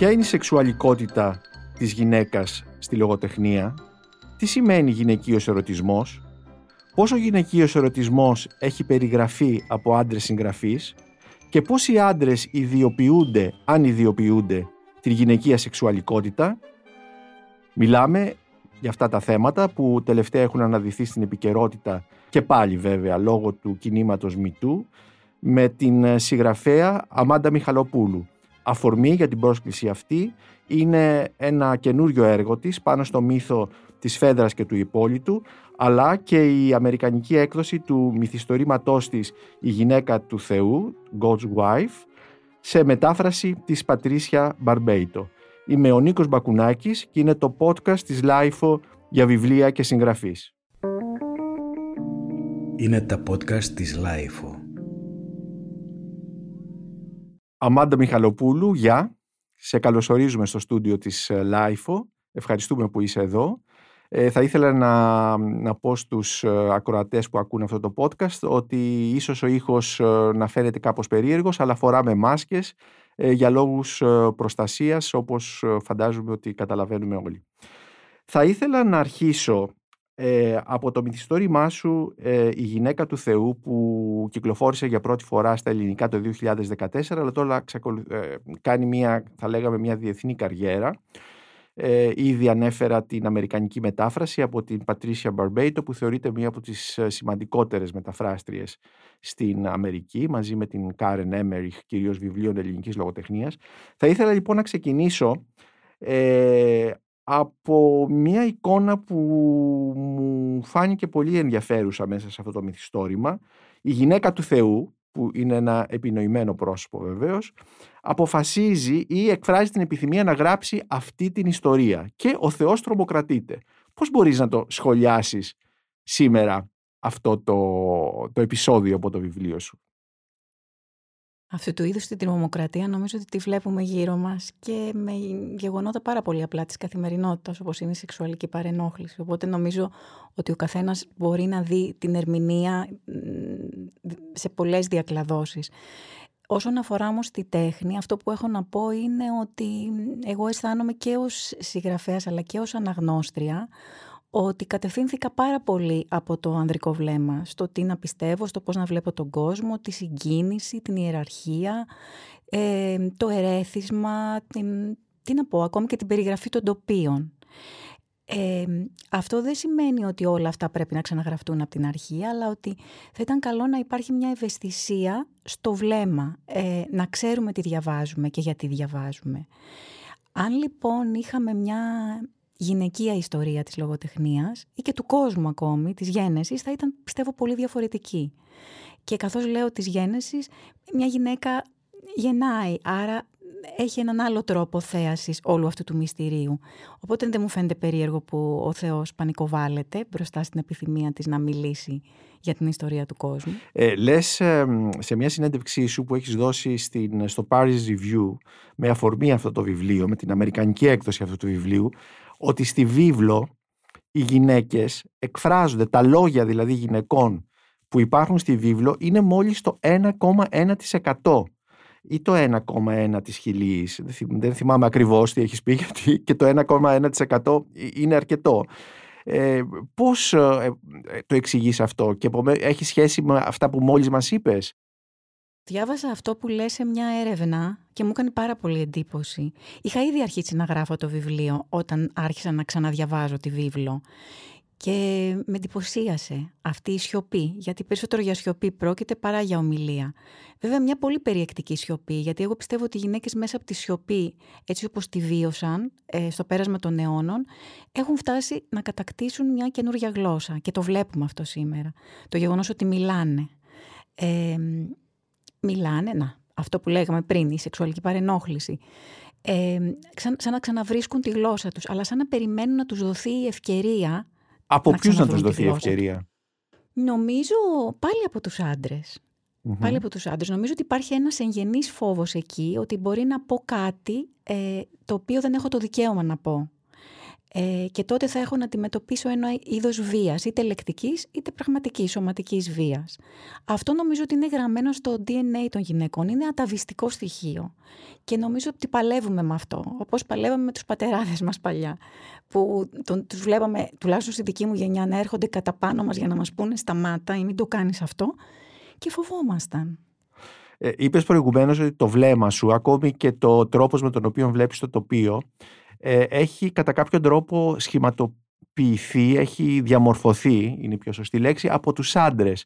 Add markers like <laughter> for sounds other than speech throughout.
Ποια είναι η σεξουαλικότητα της γυναίκας στη λογοτεχνία, τι σημαίνει γυναικείος ερωτισμός, πόσο γυναικείος ερωτισμός έχει περιγραφεί από άντρες συγγραφείς; Και πώς οι άντρες ιδιοποιούνται, αν ιδιοποιούνται, τη γυναικεία σεξουαλικότητα; Μιλάμε για αυτά τα θέματα που τελευταία έχουν αναδυθεί στην επικαιρότητα και πάλι βέβαια λόγω του κινήματος Μητού με την συγγραφέα Αμάντα Μιχαλοπούλου. Αφορμή για την πρόσκληση αυτή είναι ένα καινούριο έργο της πάνω στο μύθο της Φέδρας και του Ιππόλυτου αλλά και η αμερικανική έκδοση του μυθιστορήματός της «Η γυναίκα του Θεού», God's Wife, σε μετάφραση της Πατρίσια Μπαρμπέιτο. Είμαι ο Νίκος Μπακουνάκης και είναι το podcast της LiFO για βιβλία και συγγραφείς. Είναι τα podcast της LiFO. Αμάντα Μιχαλοπούλου, γεια. Σε καλωσορίζουμε στο στούντιο της LiFO. Ευχαριστούμε που είσαι εδώ. Ε, θα ήθελα να, να πω στους ε, ακροατές που ακούν αυτό το podcast ότι ίσως ο ήχος ε, να φαίνεται κάπως περίεργος αλλά φοράμε μάσκες ε, για λόγους προστασίας όπως φαντάζομαι ότι καταλαβαίνουμε όλοι. Θα ήθελα να αρχίσω από το μυθιστόρημά σου «Η γυναίκα του Θεού» που κυκλοφόρησε για πρώτη φορά στα ελληνικά το 2014 αλλά τώρα κάνει μια, θα λέγαμε μια διεθνή καριέρα ε, ήδη ανέφερα την αμερικανική μετάφραση από την Πατρίσια Μπαρμπέιτο που θεωρείται μία από τις ε, σημαντικότερες μεταφράστριες στην Αμερική μαζί με την Κάρεν Έμεριχ, κυρίως βιβλίων ελληνικής λογοτεχνίας. Θα ήθελα λοιπόν να ξεκινήσω ε, από μία εικόνα που μου φάνηκε πολύ ενδιαφέρουσα μέσα σε αυτό το μυθιστόρημα. Η γυναίκα του Θεού, που είναι ένα επινοημένο πρόσωπο βεβαίως, αποφασίζει ή εκφράζει την επιθυμία να γράψει αυτή την ιστορία και ο Θεός τρομοκρατείται. Πώς μπορείς να το σχολιάσεις σήμερα αυτό το, το επεισόδιο από το βιβλίο σου; Αυτού του είδους την τρομοκρατία νομίζω ότι τη βλέπουμε γύρω μας και με γεγονότα πάρα πολύ απλά της καθημερινότητας όπως είναι η σεξουαλική παρενόχληση. Οπότε νομίζω ότι ο καθένας μπορεί να δει την ερμηνεία σε πολλές διακλαδώσεις. Όσον αφορά όμως τη τέχνη, αυτό που έχω να πω είναι ότι εγώ αισθάνομαι και ως συγγραφέας αλλά και ως αναγνώστρια ότι κατευθύνθηκα πάρα πολύ από το ανδρικό βλέμμα, στο τι να πιστεύω, στο πώς να βλέπω τον κόσμο, τη συγκίνηση, την ιεραρχία, ε, το ερέθισμα, την, τι να πω, ακόμη και την περιγραφή των τοπίων. Ε, αυτό δεν σημαίνει ότι όλα αυτά πρέπει να ξαναγραφτούν από την αρχή, αλλά ότι θα ήταν καλό να υπάρχει μια ευαισθησία στο βλέμμα, ε, να ξέρουμε τι διαβάζουμε και γιατί διαβάζουμε. Αν λοιπόν είχαμε μια γυναικεία ιστορία της λογοτεχνίας ή και του κόσμου ακόμη, της γέννησης, θα ήταν πιστεύω πολύ διαφορετική. Και καθώς λέω της γέννησης, μια γυναίκα γεννάει, άρα έχει έναν άλλο τρόπο θέασης όλου αυτού του μυστηρίου. Οπότε δεν μου φαίνεται περίεργο που ο Θεός πανικοβάλλεται μπροστά στην επιθυμία της να μιλήσει για την ιστορία του κόσμου. Ε, λες σε μια συνέντευξή σου που έχεις δώσει στην, στο Paris Review με αφορμή αυτό το βιβλίο, με την αμερικανική έκδοση αυτού του βιβλίου, ότι στη βίβλο οι γυναίκες εκφράζονται, τα λόγια δηλαδή γυναικών που υπάρχουν στη βίβλο είναι μόλις το 1,1% ή το 1,1 της χιλής. Δεν θυμάμαι ακριβώς τι έχεις πει γιατί και το 1,1% είναι αρκετό. Ε, πώς ε, ε, το εξηγείς αυτό και έχει σχέση με αυτά που μόλις μας είπες; Διάβασα αυτό που λες σε μια έρευνα και μου έκανε πάρα πολύ εντύπωση. Είχα ήδη αρχίσει να γράφω το βιβλίο όταν άρχισα να ξαναδιαβάζω τη βίβλο. Και με εντυπωσίασε αυτή η σιωπή, γιατί περισσότερο για σιωπή πρόκειται παρά για ομιλία. Βέβαια, μια πολύ περιεκτική σιωπή, γιατί εγώ πιστεύω ότι οι γυναίκες μέσα από τη σιωπή, έτσι όπως τη βίωσαν ε, στο πέρασμα των αιώνων, έχουν φτάσει να κατακτήσουν μια καινούργια γλώσσα. Και το βλέπουμε αυτό σήμερα. Το γεγονός ότι μιλάνε. Ε, μιλάνε, να, αυτό που λέγαμε πριν, η σεξουαλική παρενόχληση. Ε, σαν, σαν να ξαναβρίσκουν τη γλώσσα τους, αλλά σαν να περιμένουν να τους δοθεί η ευκαιρία από ποιους να τους δοθεί η ευκαιρία; Νομίζω πάλι από τους αντρες Πάλι από τους άντρες. Νομίζω ότι υπάρχει ένας εγγενής φόβος εκεί ότι μπορεί να πω κάτι ε, το οποίο δεν έχω το δικαίωμα να πω. Ε, και τότε θα έχω να αντιμετωπίσω ένα είδος βίας, είτε λεκτικής είτε πραγματικής σωματικής βίας. Αυτό νομίζω ότι είναι γραμμένο στο DNA των γυναικών, είναι αταβιστικό στοιχείο. Και νομίζω ότι παλεύουμε με αυτό, όπως παλεύαμε με τους πατεράδες μας παλιά, που τον, τους βλέπαμε, τουλάχιστον στη δική μου γενιά, να έρχονται κατά πάνω μας για να μας πούνε σταμάτα ή μην το κάνεις αυτό και φοβόμασταν. Ε, είπες προηγουμένως ότι το βλέμμα σου, ακόμη και το τρόπος με τον οποίο βλέπεις το τοπίο, ε, έχει κατά κάποιον τρόπο σχηματοποιηθεί, έχει διαμορφωθεί, είναι η πιο σωστή λέξη, από τους άντρες.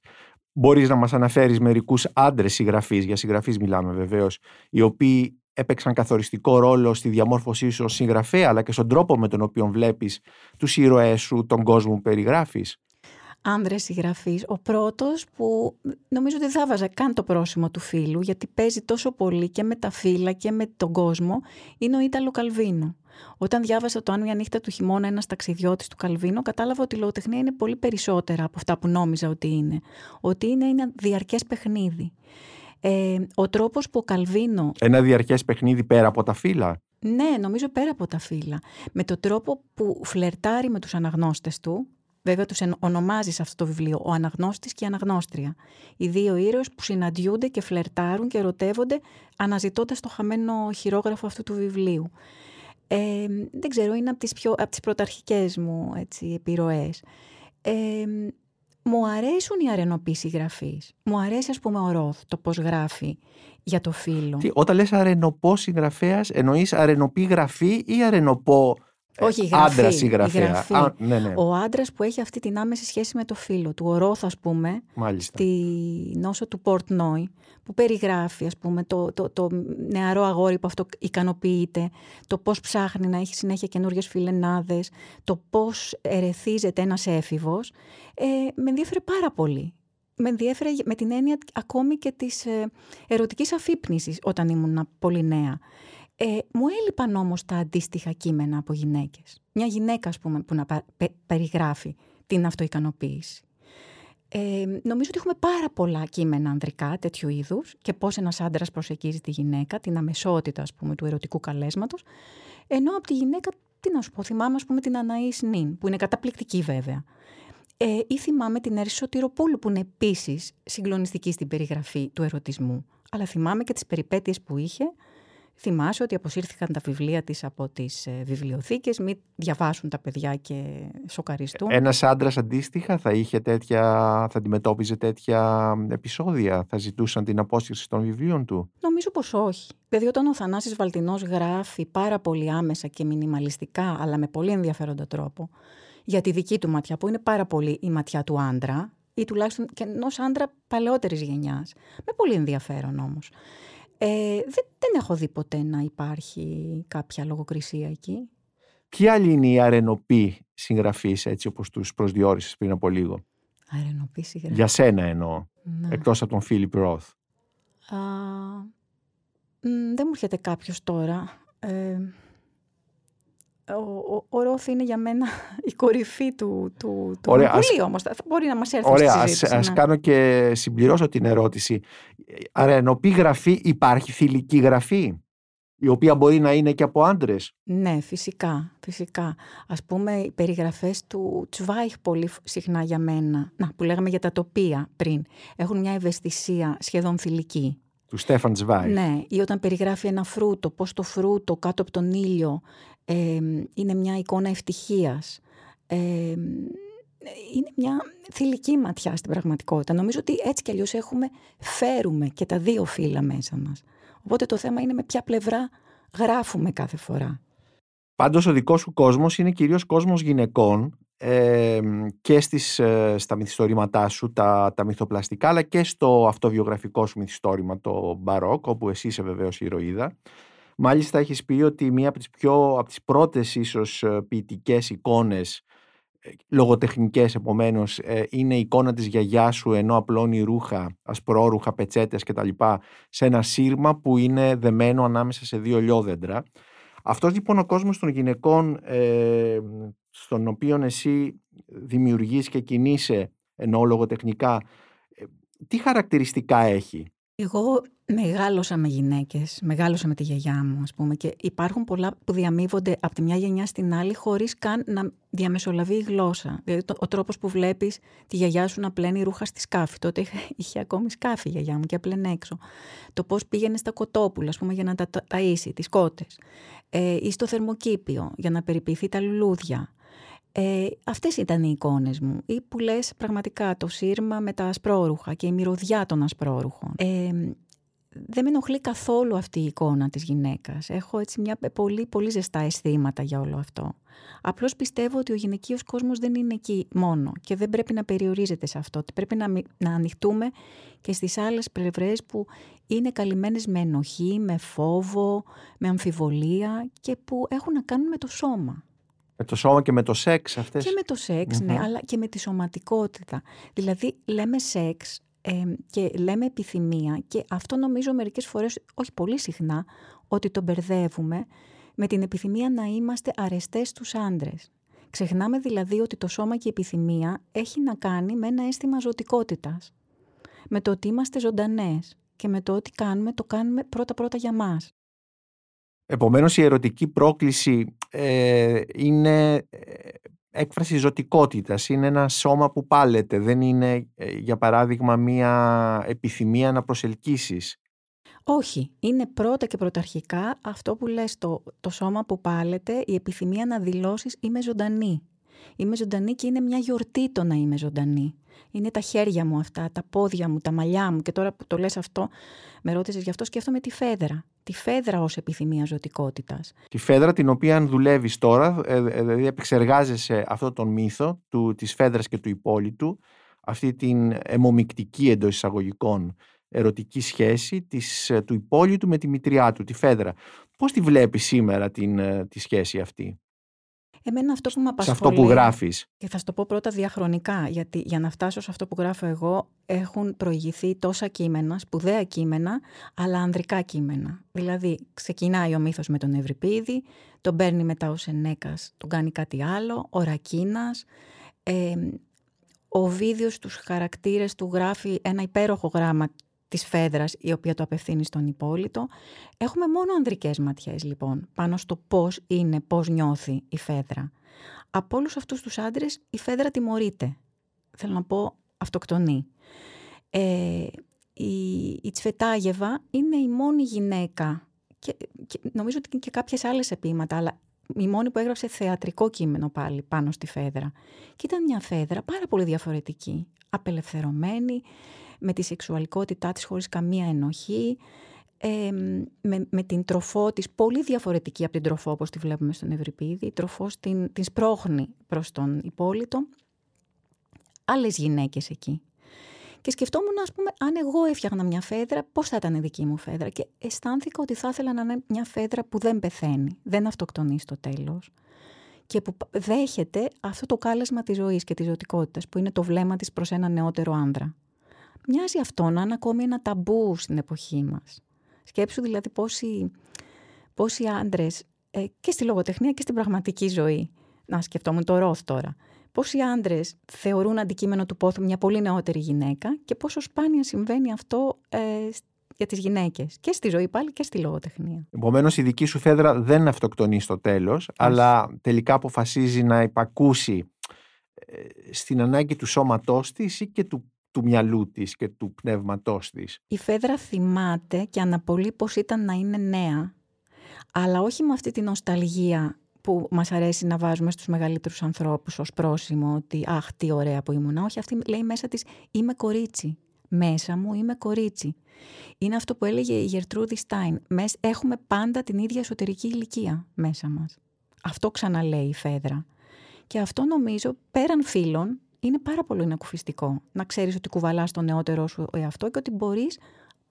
Μπορείς να μας αναφέρεις μερικούς άντρες συγγραφείς, για συγγραφείς μιλάμε βεβαίως, οι οποίοι έπαιξαν καθοριστικό ρόλο στη διαμόρφωσή σου ως συγγραφέα, αλλά και στον τρόπο με τον οποίο βλέπεις τους ήρωές σου, τον κόσμο που περιγράφεις; Άνδρες συγγραφείς. Ο πρώτος που νομίζω ότι θα βάζα καν το πρόσημο του φίλου, γιατί παίζει τόσο πολύ και με τα φύλλα και με τον κόσμο, είναι ο Ήταλο Καλβίνο. Όταν διάβασα το «Αν μια νύχτα του χειμώνα ένας ταξιδιώτης του Καλβίνο, κατάλαβα ότι η λογοτεχνία είναι πολύ περισσότερα από αυτά που νόμιζα ότι είναι. Ότι είναι ένα διαρκές παιχνίδι. Ε, ο τρόπος που ο Καλβίνο... Ένα διαρκές παιχνίδι πέρα από τα φύλλα; Ναι, νομίζω πέρα από τα φύλλα. Με τον τρόπο που φλερτάρει με τους αναγνώστες του, Βέβαια τους ονομάζεις σε αυτό το βιβλίο ο αναγνώστης και η αναγνώστρια. Οι δύο ήρωες που συναντιούνται και φλερτάρουν και ερωτεύονται αναζητώντας το χαμένο χειρόγραφο αυτού του βιβλίου. Ε, δεν ξέρω, είναι από τις, πιο, από τις πρωταρχικές μου έτσι, επιρροές. Ε, μου αρέσουν οι αρενοποί συγγραφεί. Μου αρέσει, ας πούμε, ο Ροθ, το πώς γράφει για το φίλο. Τι, όταν λες αρενοπό συγγραφέας, εννοείς αρενοπή γραφή ή αρενοπό όχι, η γραφή. Άντρας συγγραφέα. Α, ναι, ναι. Ο άντρας που έχει αυτή την άμεση σχέση με το φίλο του. Ο Ρόθ, ας πούμε, Μάλιστα. στη νόσο του Πορτ Νόι, που περιγράφει, ας πούμε, το, το, το, νεαρό αγόρι που αυτό ικανοποιείται, το πώς ψάχνει να έχει συνέχεια καινούριες φιλενάδες, το πώς ερεθίζεται ένας έφηβος. Ε, με ενδιαφέρει πάρα πολύ. Με ενδιαφέρει με την έννοια ακόμη και της ε, ερωτικής αφύπνισης όταν ήμουν πολύ νέα. Ε, μου έλειπαν όμως τα αντίστοιχα κείμενα από γυναίκες. Μια γυναίκα, ας πούμε, που να περιγράφει την αυτοικανοποίηση. Ε, νομίζω ότι έχουμε πάρα πολλά κείμενα ανδρικά τέτοιου είδους και πώς ένας άντρας προσεγγίζει τη γυναίκα, την αμεσότητα, ας πούμε, του ερωτικού καλέσματος, ενώ από τη γυναίκα, τι να σου πω, θυμάμαι, ας πούμε, την Αναής Νίν, που είναι καταπληκτική βέβαια. Ε, ή θυμάμαι την Έρη Σωτηροπούλου, που είναι επίσης συγκλονιστική στην περιγραφή του ερωτισμού. Αλλά θυμάμαι και τις περιπέτειες που είχε, Θυμάσαι ότι αποσύρθηκαν τα βιβλία της από τις ε, βιβλιοθήκες, μην διαβάσουν τα παιδιά και σοκαριστούν. Ένας άντρας αντίστοιχα θα είχε τέτοια, θα αντιμετώπιζε τέτοια επεισόδια, θα ζητούσαν την απόσυρση των βιβλίων του; Νομίζω πως όχι. Δηλαδή όταν ο Θανάσης Βαλτινός γράφει πάρα πολύ άμεσα και μινιμαλιστικά, αλλά με πολύ ενδιαφέροντα τρόπο, για τη δική του ματιά, που είναι πάρα πολύ η ματιά του άντρα, ή τουλάχιστον και ενός άντρα παλαιότερης γενιάς. Με πολύ ενδιαφέρον όμως. Ε, δεν, δεν έχω δει ποτέ να υπάρχει κάποια λογοκρισία εκεί. Ποιοι άλλοι είναι οι αρενοποί συγγραφείς έτσι όπως τους προσδιορίσες πριν από λίγο. Αρενοποί συγγραφείς. Για σένα εννοώ. Ναι. Εκτός από τον Φίλιπ Ροθ. δεν μου έρχεται κάποιος τώρα. Ε, ο, ο, ο Ρόθ είναι για μένα <laughs> η κορυφή του, του, του Ωραία, ας, όμως. Θα μπορεί να μας έρθει Ωραία, στη συζήτηση, ας, ναι. κάνω και συμπληρώσω την ερώτηση. Άρα ενωπή γραφή υπάρχει θηλυκή γραφή η οποία μπορεί να είναι και από άντρες; Ναι, φυσικά, φυσικά. Ας πούμε, οι περιγραφές του Τσβάιχ πολύ συχνά για μένα, να, που λέγαμε για τα τοπία πριν, έχουν μια ευαισθησία σχεδόν θηλυκή. Του Στέφαν Τσβάιχ. Ναι, ή όταν περιγράφει ένα φρούτο, πώς το φρούτο κάτω από τον ήλιο είναι μια εικόνα ευτυχίας. είναι μια θηλυκή ματιά στην πραγματικότητα. Νομίζω ότι έτσι κι αλλιώς έχουμε, φέρουμε και τα δύο φύλλα μέσα μας. Οπότε το θέμα είναι με ποια πλευρά γράφουμε κάθε φορά. Πάντως ο δικός σου κόσμος είναι κυρίως κόσμος γυναικών και στις, ε, στα μυθιστορήματά σου, τα, τα μυθοπλαστικά, αλλά και στο αυτοβιογραφικό σου μυθιστόρημα, το Μπαρόκ, όπου εσύ είσαι βεβαίως η ηρωίδα. Μάλιστα έχεις πει ότι μία από τις, πιο, από τις πρώτες ίσως ε, ποιητικές εικόνες, ε, λογοτεχνικές επομένως, ε, είναι η εικόνα της γιαγιάς σου ενώ απλώνει ρούχα, ασπρόρούχα, πετσέτες κτλ. σε ένα σύρμα που είναι δεμένο ανάμεσα σε δύο λιόδεντρα. Αυτός λοιπόν ο κόσμος των γυναικών ε, στον οποίο εσύ δημιουργείς και κινείσαι ενώ λογοτεχνικά, τι χαρακτηριστικά έχει; Εγώ μεγάλωσα με γυναίκες, μεγάλωσα με τη γιαγιά μου ας πούμε και υπάρχουν πολλά που διαμείβονται από τη μια γενιά στην άλλη χωρίς καν να διαμεσολαβεί η γλώσσα. Δηλαδή ο τρόπος που βλέπεις τη γιαγιά σου να πλένει ρούχα στη σκάφη. Τότε είχε, είχε ακόμη σκάφη η γιαγιά μου και απλένε έξω. Το πώς πήγαινε στα κοτόπουλα ας πούμε, για να τα ταΐσει, τις κότες. Ε, ή στο θερμοκήπιο για να περιποιηθεί τα λουλούδια. Ε, αυτές ήταν οι εικόνες μου. Ή που λες πραγματικά το σύρμα με τα ασπρόρουχα και η μυρωδιά των ασπρόρουχων. Ε, δεν με ενοχλεί καθόλου αυτή η εικόνα της γυναίκας. Έχω έτσι μια πολύ, πολύ ζεστά αισθήματα για όλο αυτό. Απλώς πιστεύω ότι ο γυναικείος κόσμος δεν είναι εκεί μόνο και δεν πρέπει να περιορίζεται σε αυτό. Πρέπει να, να ανοιχτούμε και στις άλλες πλευρές που είναι καλυμμένες με ενοχή, με φόβο, με αμφιβολία και που έχουν να κάνουν με το σώμα. Με το σώμα και με το σεξ αυτές. Και με το σεξ, ναι, αλλά και με τη σωματικότητα. Δηλαδή λέμε σεξ ε, και λέμε επιθυμία και αυτό νομίζω μερικές φορές, όχι πολύ συχνά, ότι το μπερδεύουμε με την επιθυμία να είμαστε αρεστές στους άντρες. Ξεχνάμε δηλαδή ότι το σώμα και η επιθυμία έχει να κάνει με ένα αίσθημα ζωτικότητας. Με το ότι είμαστε ζωντανές και με το ότι κάνουμε, το κάνουμε πρώτα-πρώτα για μας. Επομένως η ερωτική πρόκληση ε, είναι ε, έκφραση ζωτικότητας, είναι ένα σώμα που πάλεται, δεν είναι ε, για παράδειγμα μία επιθυμία να προσελκύσεις. Όχι, είναι πρώτα και πρωταρχικά αυτό που λες το, το σώμα που πάλεται, η επιθυμία να δηλώσεις είμαι ζωντανή. Είμαι ζωντανή και είναι μια γιορτή το να είμαι ζωντανή. Είναι τα χέρια μου αυτά, τα πόδια μου, τα μαλλιά μου. Και τώρα που το λες αυτό, με ρώτησες γι' αυτό, σκέφτομαι τη φέδρα. Τη φέδρα ως επιθυμία ζωτικότητας. Τη φέδρα την οποία αν δουλεύεις τώρα, ε, ε, δηλαδή επεξεργάζεσαι αυτό τον μύθο του, της φέδρας και του υπόλοιπου, αυτή την αιμομικτική εντός εισαγωγικών ερωτική σχέση της, ε, του υπόλοιπου με τη μητριά του, τη φέδρα. Πώς τη βλέπεις σήμερα την, τη σχέση αυτή; Εμένα αυτό που με απασχολεί. Σε αυτό που γράφεις. Και θα σου το πω πρώτα διαχρονικά, γιατί για να φτάσω σε αυτό που γράφω εγώ, έχουν προηγηθεί τόσα κείμενα, σπουδαία κείμενα, αλλά ανδρικά κείμενα. Δηλαδή, ξεκινάει ο μύθος με τον Ευρυπίδη, τον παίρνει μετά ο Σενέκας, τον κάνει κάτι άλλο, ο Ρακίνας. Ε, ο Βίδιος στους χαρακτήρες του γράφει ένα υπέροχο γράμμα της φέδρας η οποία το απευθύνει στον υπόλοιπο. Έχουμε μόνο ανδρικές ματιές λοιπόν πάνω στο πώς είναι, πώς νιώθει η φέδρα. Από όλους αυτούς τους άντρες η φέδρα τιμωρείται. Θέλω να πω αυτοκτονεί. Ε, η, η Τσφετάγεβα είναι η μόνη γυναίκα και, και νομίζω ότι και κάποιες άλλες επίματα, αλλά η μόνη που έγραψε θεατρικό κείμενο πάλι πάνω στη φέδρα. Και ήταν μια φέδρα πάρα πολύ διαφορετική, απελευθερωμένη, με τη σεξουαλικότητά της χωρίς καμία ενοχή, ε, με, με την τροφό της πολύ διαφορετική από την τροφό όπως τη βλέπουμε στον Ευρυπίδη. Η τροφό την, την σπρώχνει προς τον υπόλοιπο. Άλλες γυναίκες εκεί. Και σκεφτόμουν, ας πούμε, αν εγώ έφτιαχνα μια φέδρα, πώς θα ήταν η δική μου φέδρα. Και αισθάνθηκα ότι θα ήθελα να είναι μια φέδρα που δεν πεθαίνει, δεν αυτοκτονεί στο τέλος και που δέχεται αυτό το κάλεσμα της ζωής και της ζωτικότητας, που είναι το βλέμμα της προς ένα νεότερο άνδρα μοιάζει αυτό να είναι ακόμη ένα ταμπού στην εποχή μας. Σκέψου δηλαδή πόσοι, πόσοι άντρες ε, και στη λογοτεχνία και στην πραγματική ζωή, να σκεφτόμουν το Ροθ τώρα, πόσοι άντρες θεωρούν αντικείμενο του πόθου μια πολύ νεότερη γυναίκα και πόσο σπάνια συμβαίνει αυτό ε, για τις γυναίκες και στη ζωή πάλι και στη λογοτεχνία. Επομένως, η δική σου φέδρα δεν αυτοκτονεί στο τέλος, αλλά τελικά αποφασίζει να υπακούσει ε, στην ανάγκη του σώματός της ή και του του μυαλού της και του πνεύματός της. Η Φέδρα θυμάται και αναπολύει πως ήταν να είναι νέα, αλλά όχι με αυτή την νοσταλγία που μας αρέσει να βάζουμε στους μεγαλύτερους ανθρώπους ως πρόσημο ότι «Αχ, τι ωραία που ήμουνα». Όχι, αυτή λέει μέσα της «Είμαι κορίτσι». Μέσα μου είμαι κορίτσι. Είναι αυτό που έλεγε η Γερτρούδη Στάιν. Έχουμε πάντα την ίδια εσωτερική ηλικία μέσα μας. Αυτό ξαναλέει η Φέδρα. Και αυτό νομίζω πέραν φίλων είναι πάρα πολύ ανακουφιστικό να ξέρεις ότι κουβαλάς τον νεότερό σου εαυτό και ότι μπορείς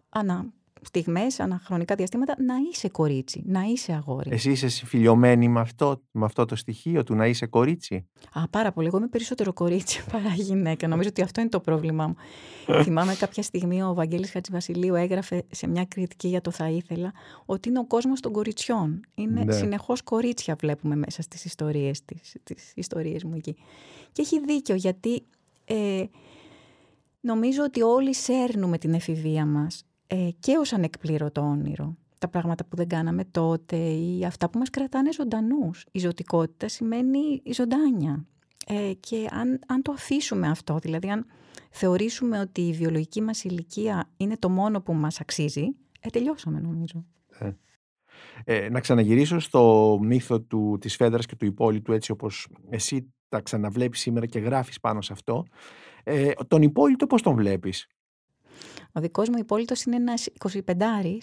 ανα στιγμές, αναχρονικά διαστήματα να είσαι κορίτσι, να είσαι αγόρι. Εσύ είσαι συμφιλειωμένη με αυτό, με αυτό το στοιχείο του να είσαι κορίτσι; Α, πάρα πολύ. Εγώ είμαι περισσότερο κορίτσι <laughs> παρά γυναίκα. Νομίζω ότι αυτό είναι το πρόβλημά μου. Θυμάμαι κάποια στιγμή ο Βαγγέλης Χατζηβασιλείου έγραφε σε μια κριτική για το θα ήθελα ότι είναι ο κόσμος των κοριτσιών. Είναι ναι. συνεχώς κορίτσια βλέπουμε μέσα στις ιστορίες, τις, τις ιστορίες μου εκεί. Και έχει δίκιο γιατί ε, νομίζω ότι όλοι σέρνουμε την εφηβεία μας ε, και ως ανεκπλήρωτο όνειρο. Τα πράγματα που δεν κάναμε τότε ή αυτά που μας κρατάνε ζωντανούς. Η ζωτικότητα σημαίνει η ζωντάνια. Ε, και αν, αν το αφήσουμε αυτό, δηλαδή αν θεωρήσουμε ότι η βιολογική μας ηλικία είναι το μόνο που μας αξίζει, ε, τελειώσαμε νομίζω. Ε. Ε, να ξαναγυρίσω στο μύθο του, της Φέδρας και του υπόλοιπου έτσι όπως εσύ τα ξαναβλέπεις σήμερα και γράφεις πάνω σε αυτό. Ε, τον υπόλοιπο πώς τον βλέπεις; Ο δικός μου υπόλοιπος είναι ένας 25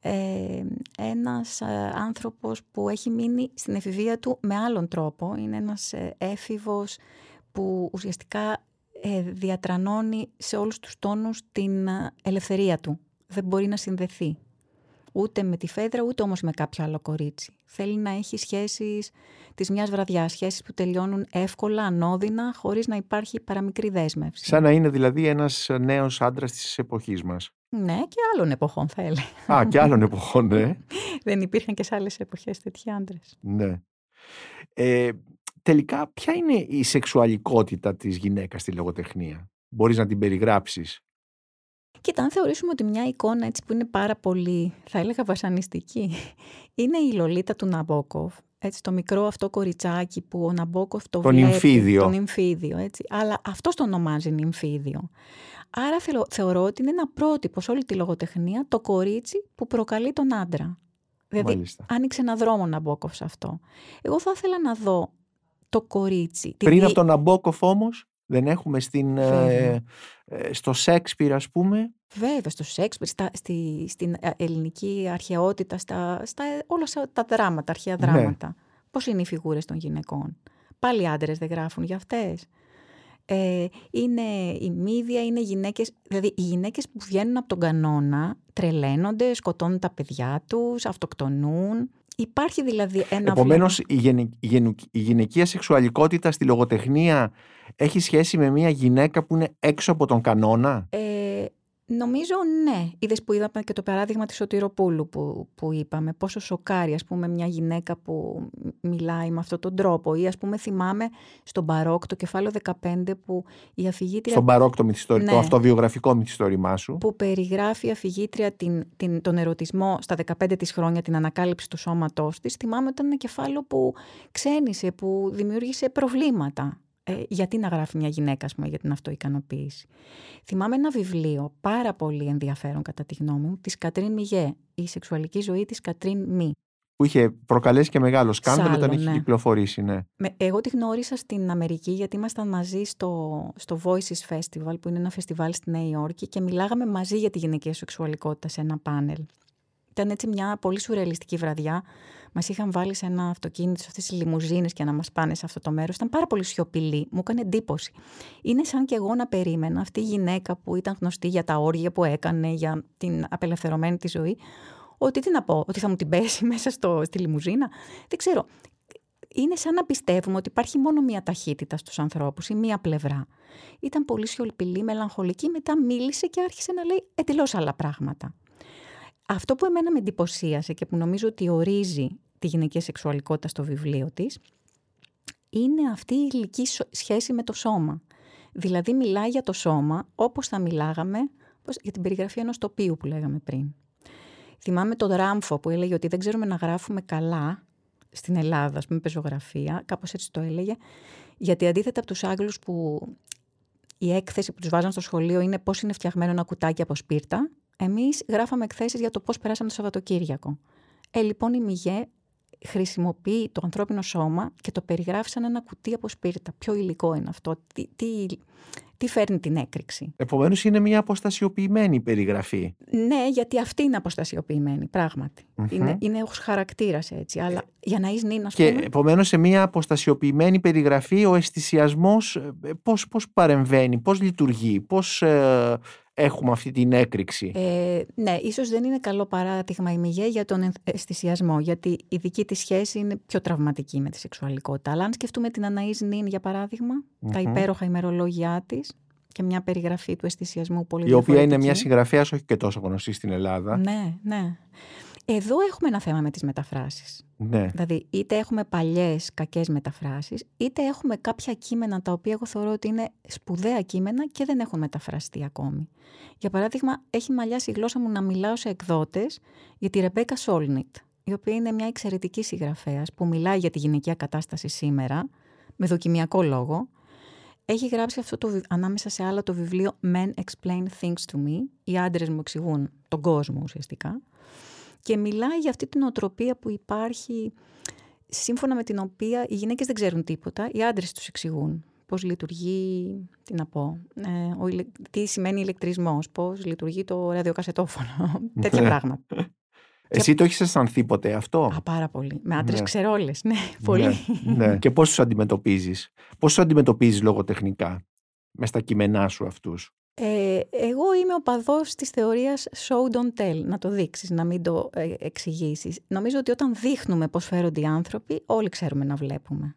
ε, ένας ε, άνθρωπος που έχει μείνει στην εφηβεία του με άλλον τρόπο. Είναι ένας ε, έφηβος που ουσιαστικά ε, διατρανώνει σε όλους τους τόνους την ελευθερία του. Δεν μπορεί να συνδεθεί ούτε με τη Φέδρα, ούτε όμως με κάποιο άλλο κορίτσι. Θέλει να έχει σχέσεις της μιας βραδιάς, σχέσεις που τελειώνουν εύκολα, ανώδυνα, χωρίς να υπάρχει παραμικρή δέσμευση. Σαν να είναι δηλαδή ένας νέος άντρας της εποχής μας. Ναι, και άλλων εποχών θα έλεγα. Α, και άλλων εποχών, ναι. <laughs> Δεν υπήρχαν και σε άλλες εποχές τέτοιοι άντρες. Ναι. Ε, τελικά, ποια είναι η σεξουαλικότητα της γυναίκας στη λογοτεχνία; Μπορείς να την περιγράψεις. Κοίτα, αν θεωρήσουμε ότι μια εικόνα έτσι που είναι πάρα πολύ, θα έλεγα βασανιστική, <laughs> είναι η Λολίτα του Ναμπόκοφ. Έτσι, το μικρό αυτό κοριτσάκι που ο Ναμπόκοφ το τον βλέπει. Νυμφίδιο. Τον νυμφίδιο. Έτσι. Αλλά αυτός το ονομάζει νυμφίδιο. Άρα θεωρώ ότι είναι ένα πρότυπο σε όλη τη λογοτεχνία το κορίτσι που προκαλεί τον άντρα. Δηλαδή, Μάλιστα. άνοιξε ένα δρόμο Ναμπόκοφ σε αυτό. Εγώ θα ήθελα να δω το κορίτσι. τη Πριν δι- από τον Ναμπόκοφ όμως, δεν έχουμε στην, ε, Βέβαια. ε, στο Σέξπιρ ας πούμε, Βέβαια, στο Σέξπιρ, στα, στη, στην ε, ελληνική αρχαιότητα, στα, στα, όλα σε- τα δράματα, αρχαία Ναι. δράματα. Πώς είναι οι φιγούρες των γυναικών; Πάλι άντρες δεν γράφουν για αυτές. Ε, είναι η μύδια, είναι γυναίκες, δηλαδή οι γυναίκες που βγαίνουν από τον κανόνα τρελαίνονται, σκοτώνουν τα παιδιά τους, αυτοκτονούν. Υπάρχει δηλαδή ένα Επομένως, η, γενε- η, γενου- η γυναικεία σεξουαλικότητα στη λογοτεχνία έχει σχέση με μια γυναίκα που είναι έξω από τον κανόνα; Ε, νομίζω ναι. Είδες που είδαμε και το παράδειγμα της Σωτηροπούλου που, που είπαμε. Πόσο σοκάρει ας πούμε μια γυναίκα που μιλάει με αυτόν τον τρόπο. Ή ας πούμε θυμάμαι στον Μπαρόκ το κεφάλαιο 15 που η αφηγήτρια Στον παρόκτο μυθιστόρημα, το Ναι. αυτοβιογραφικό μυθιστόρημά σου. που περιγράφει η αφηγήτρια την, την, τον ερωτισμό στα 15 της χρόνια, την ανακάλυψη του σώματός της. Θυμάμαι ότι ήταν ένα κεφάλαιο που ξένησε, που δημιούργησε προβλήματα. Ε, γιατί να γράφει μια γυναίκα, ας πούμε, για την αυτοικανοποίηση. Θυμάμαι ένα βιβλίο πάρα πολύ ενδιαφέρον κατά τη γνώμη μου, της Κατρίν Μιγέ, «Η σεξουαλική ζωή της Κατρίν Μη». Που είχε προκαλέσει και μεγάλο σκάνδαλο Σάλο, όταν είχε ναι. κυκλοφορήσει, ναι. Με, εγώ τη γνώρισα στην Αμερική γιατί ήμασταν μαζί στο, στο Voices Festival που είναι ένα φεστιβάλ στη Νέα Υόρκη και μιλάγαμε μαζί για τη γυναικεία σεξουαλικότητα σε ένα πάνελ. Ήταν έτσι μια πολύ σουρεαλιστική βραδιά. Μας είχαν βάλει σε ένα αυτοκίνητο, σε αυτές τις λιμουζίνες και να μας πάνε σε αυτό το μέρος. Ήταν πάρα πολύ σιωπηλή. Μου έκανε εντύπωση. Είναι σαν και εγώ να περίμενα αυτή η γυναίκα που ήταν γνωστή για τα όργια που έκανε, για την απελευθερωμένη της ζωή, ότι τι να πω, ότι θα μου την πέσει <laughs> μέσα στο, στη λιμουζίνα. Δεν ξέρω είναι σαν να πιστεύουμε ότι υπάρχει μόνο μία ταχύτητα στους ανθρώπους ή μία πλευρά. Ήταν πολύ σιωπηλή, μελαγχολική, μετά μίλησε και άρχισε να λέει εντελώς άλλα πράγματα. Αυτό που εμένα με εντυπωσίασε και που νομίζω ότι ορίζει τη γυναικεία σεξουαλικότητα στο βιβλίο της, είναι αυτή η υλική σο- σχέση με το σώμα. Δηλαδή μιλάει για το σώμα όπως θα μιλάγαμε πώς- για την περιγραφή ενός τοπίου που λέγαμε πριν. Θυμάμαι τον Ράμφο που έλεγε ότι δεν ξέρουμε να γράφουμε καλά στην Ελλάδα, ας πούμε, πεζογραφία, κάπως έτσι το έλεγε, γιατί αντίθετα από τους Άγγλους που η έκθεση που τους βάζαν στο σχολείο είναι πώς είναι φτιαγμένο ένα κουτάκι από σπίρτα, εμείς γράφαμε εκθέσεις για το πώς περάσαμε το Σαββατοκύριακο. Ε, λοιπόν, η Μιγέ χρησιμοποιεί το ανθρώπινο σώμα και το περιγράφει σαν ένα κουτί από σπίρτα. Ποιο υλικό είναι αυτό, τι, τι, τι φέρνει την έκρηξη; Επομένως είναι μια αποστασιοποιημένη περιγραφή. Ναι, γιατί αυτή είναι αποστασιοποιημένη, πράγματι. Είναι, είναι ως χαρακτήρας έτσι, αλλά για να είσαι νυν, ας Και πούμε... επομένως σε μια αποστασιοποιημένη περιγραφή ο αισθησιασμός ε, πώς, πώς παρεμβαίνει, πώς λειτουργεί, πώς ε, έχουμε αυτή την έκρηξη. Ε, ναι, ίσως δεν είναι καλό παράδειγμα η Μιγέ για τον αισθησιασμό, γιατί η δική της σχέση είναι πιο τραυματική με τη σεξουαλικότητα. Αλλά αν σκεφτούμε την Αναΐς Νίν, για παράδειγμα, τα υπέροχα ημερολόγια της και μια περιγραφή του αισθησιασμού πολύ η οποία είναι μια διαφορετική. συγγραφέας όχι και τόσο γνωστή στην Ελλάδα. Ναι, ναι. Εδώ έχουμε ένα θέμα με τις μεταφράσεις. Ναι. Δηλαδή, είτε έχουμε παλιές κακές μεταφράσεις, είτε έχουμε κάποια κείμενα τα οποία εγώ θεωρώ ότι είναι σπουδαία κείμενα και δεν έχουν μεταφραστεί ακόμη. Για παράδειγμα, έχει μαλλιάσει η γλώσσα μου να μιλάω σε εκδότες για τη Ρεμπέκα Σόλνιτ, η οποία είναι μια εξαιρετική συγγραφέας που μιλάει για τη γυναικεία κατάσταση σήμερα, με δοκιμιακό λόγο. Έχει γράψει αυτό το, ανάμεσα σε άλλα το βιβλίο Men Explain Things to Me, οι άντρες μου εξηγούν τον κόσμο ουσιαστικά και μιλάει για αυτή την οτροπία που υπάρχει σύμφωνα με την οποία οι γυναίκες δεν ξέρουν τίποτα, οι άντρες τους εξηγούν πώς λειτουργεί, τι να πω, ε, ο, τι σημαίνει ηλεκτρισμός, πώς λειτουργεί το ραδιοκασετόφωνο, τέτοια ναι. πράγματα. <laughs> Εσύ το έχεις αισθανθεί ποτέ αυτό; Α, πάρα πολύ. Με άντρες ναι. ξερόλες, ναι, πολύ. Ναι, ναι. Και πώς τους αντιμετωπίζεις, πώς τους αντιμετωπίζεις λογοτεχνικά, μες στα κείμενά σου αυτούς; Ε, εγώ είμαι ο παδός της θεωρίας show don't tell, να το δείξεις, να μην το ε, εξηγήσεις. Νομίζω ότι όταν δείχνουμε πώς φέρονται οι άνθρωποι, όλοι ξέρουμε να βλέπουμε.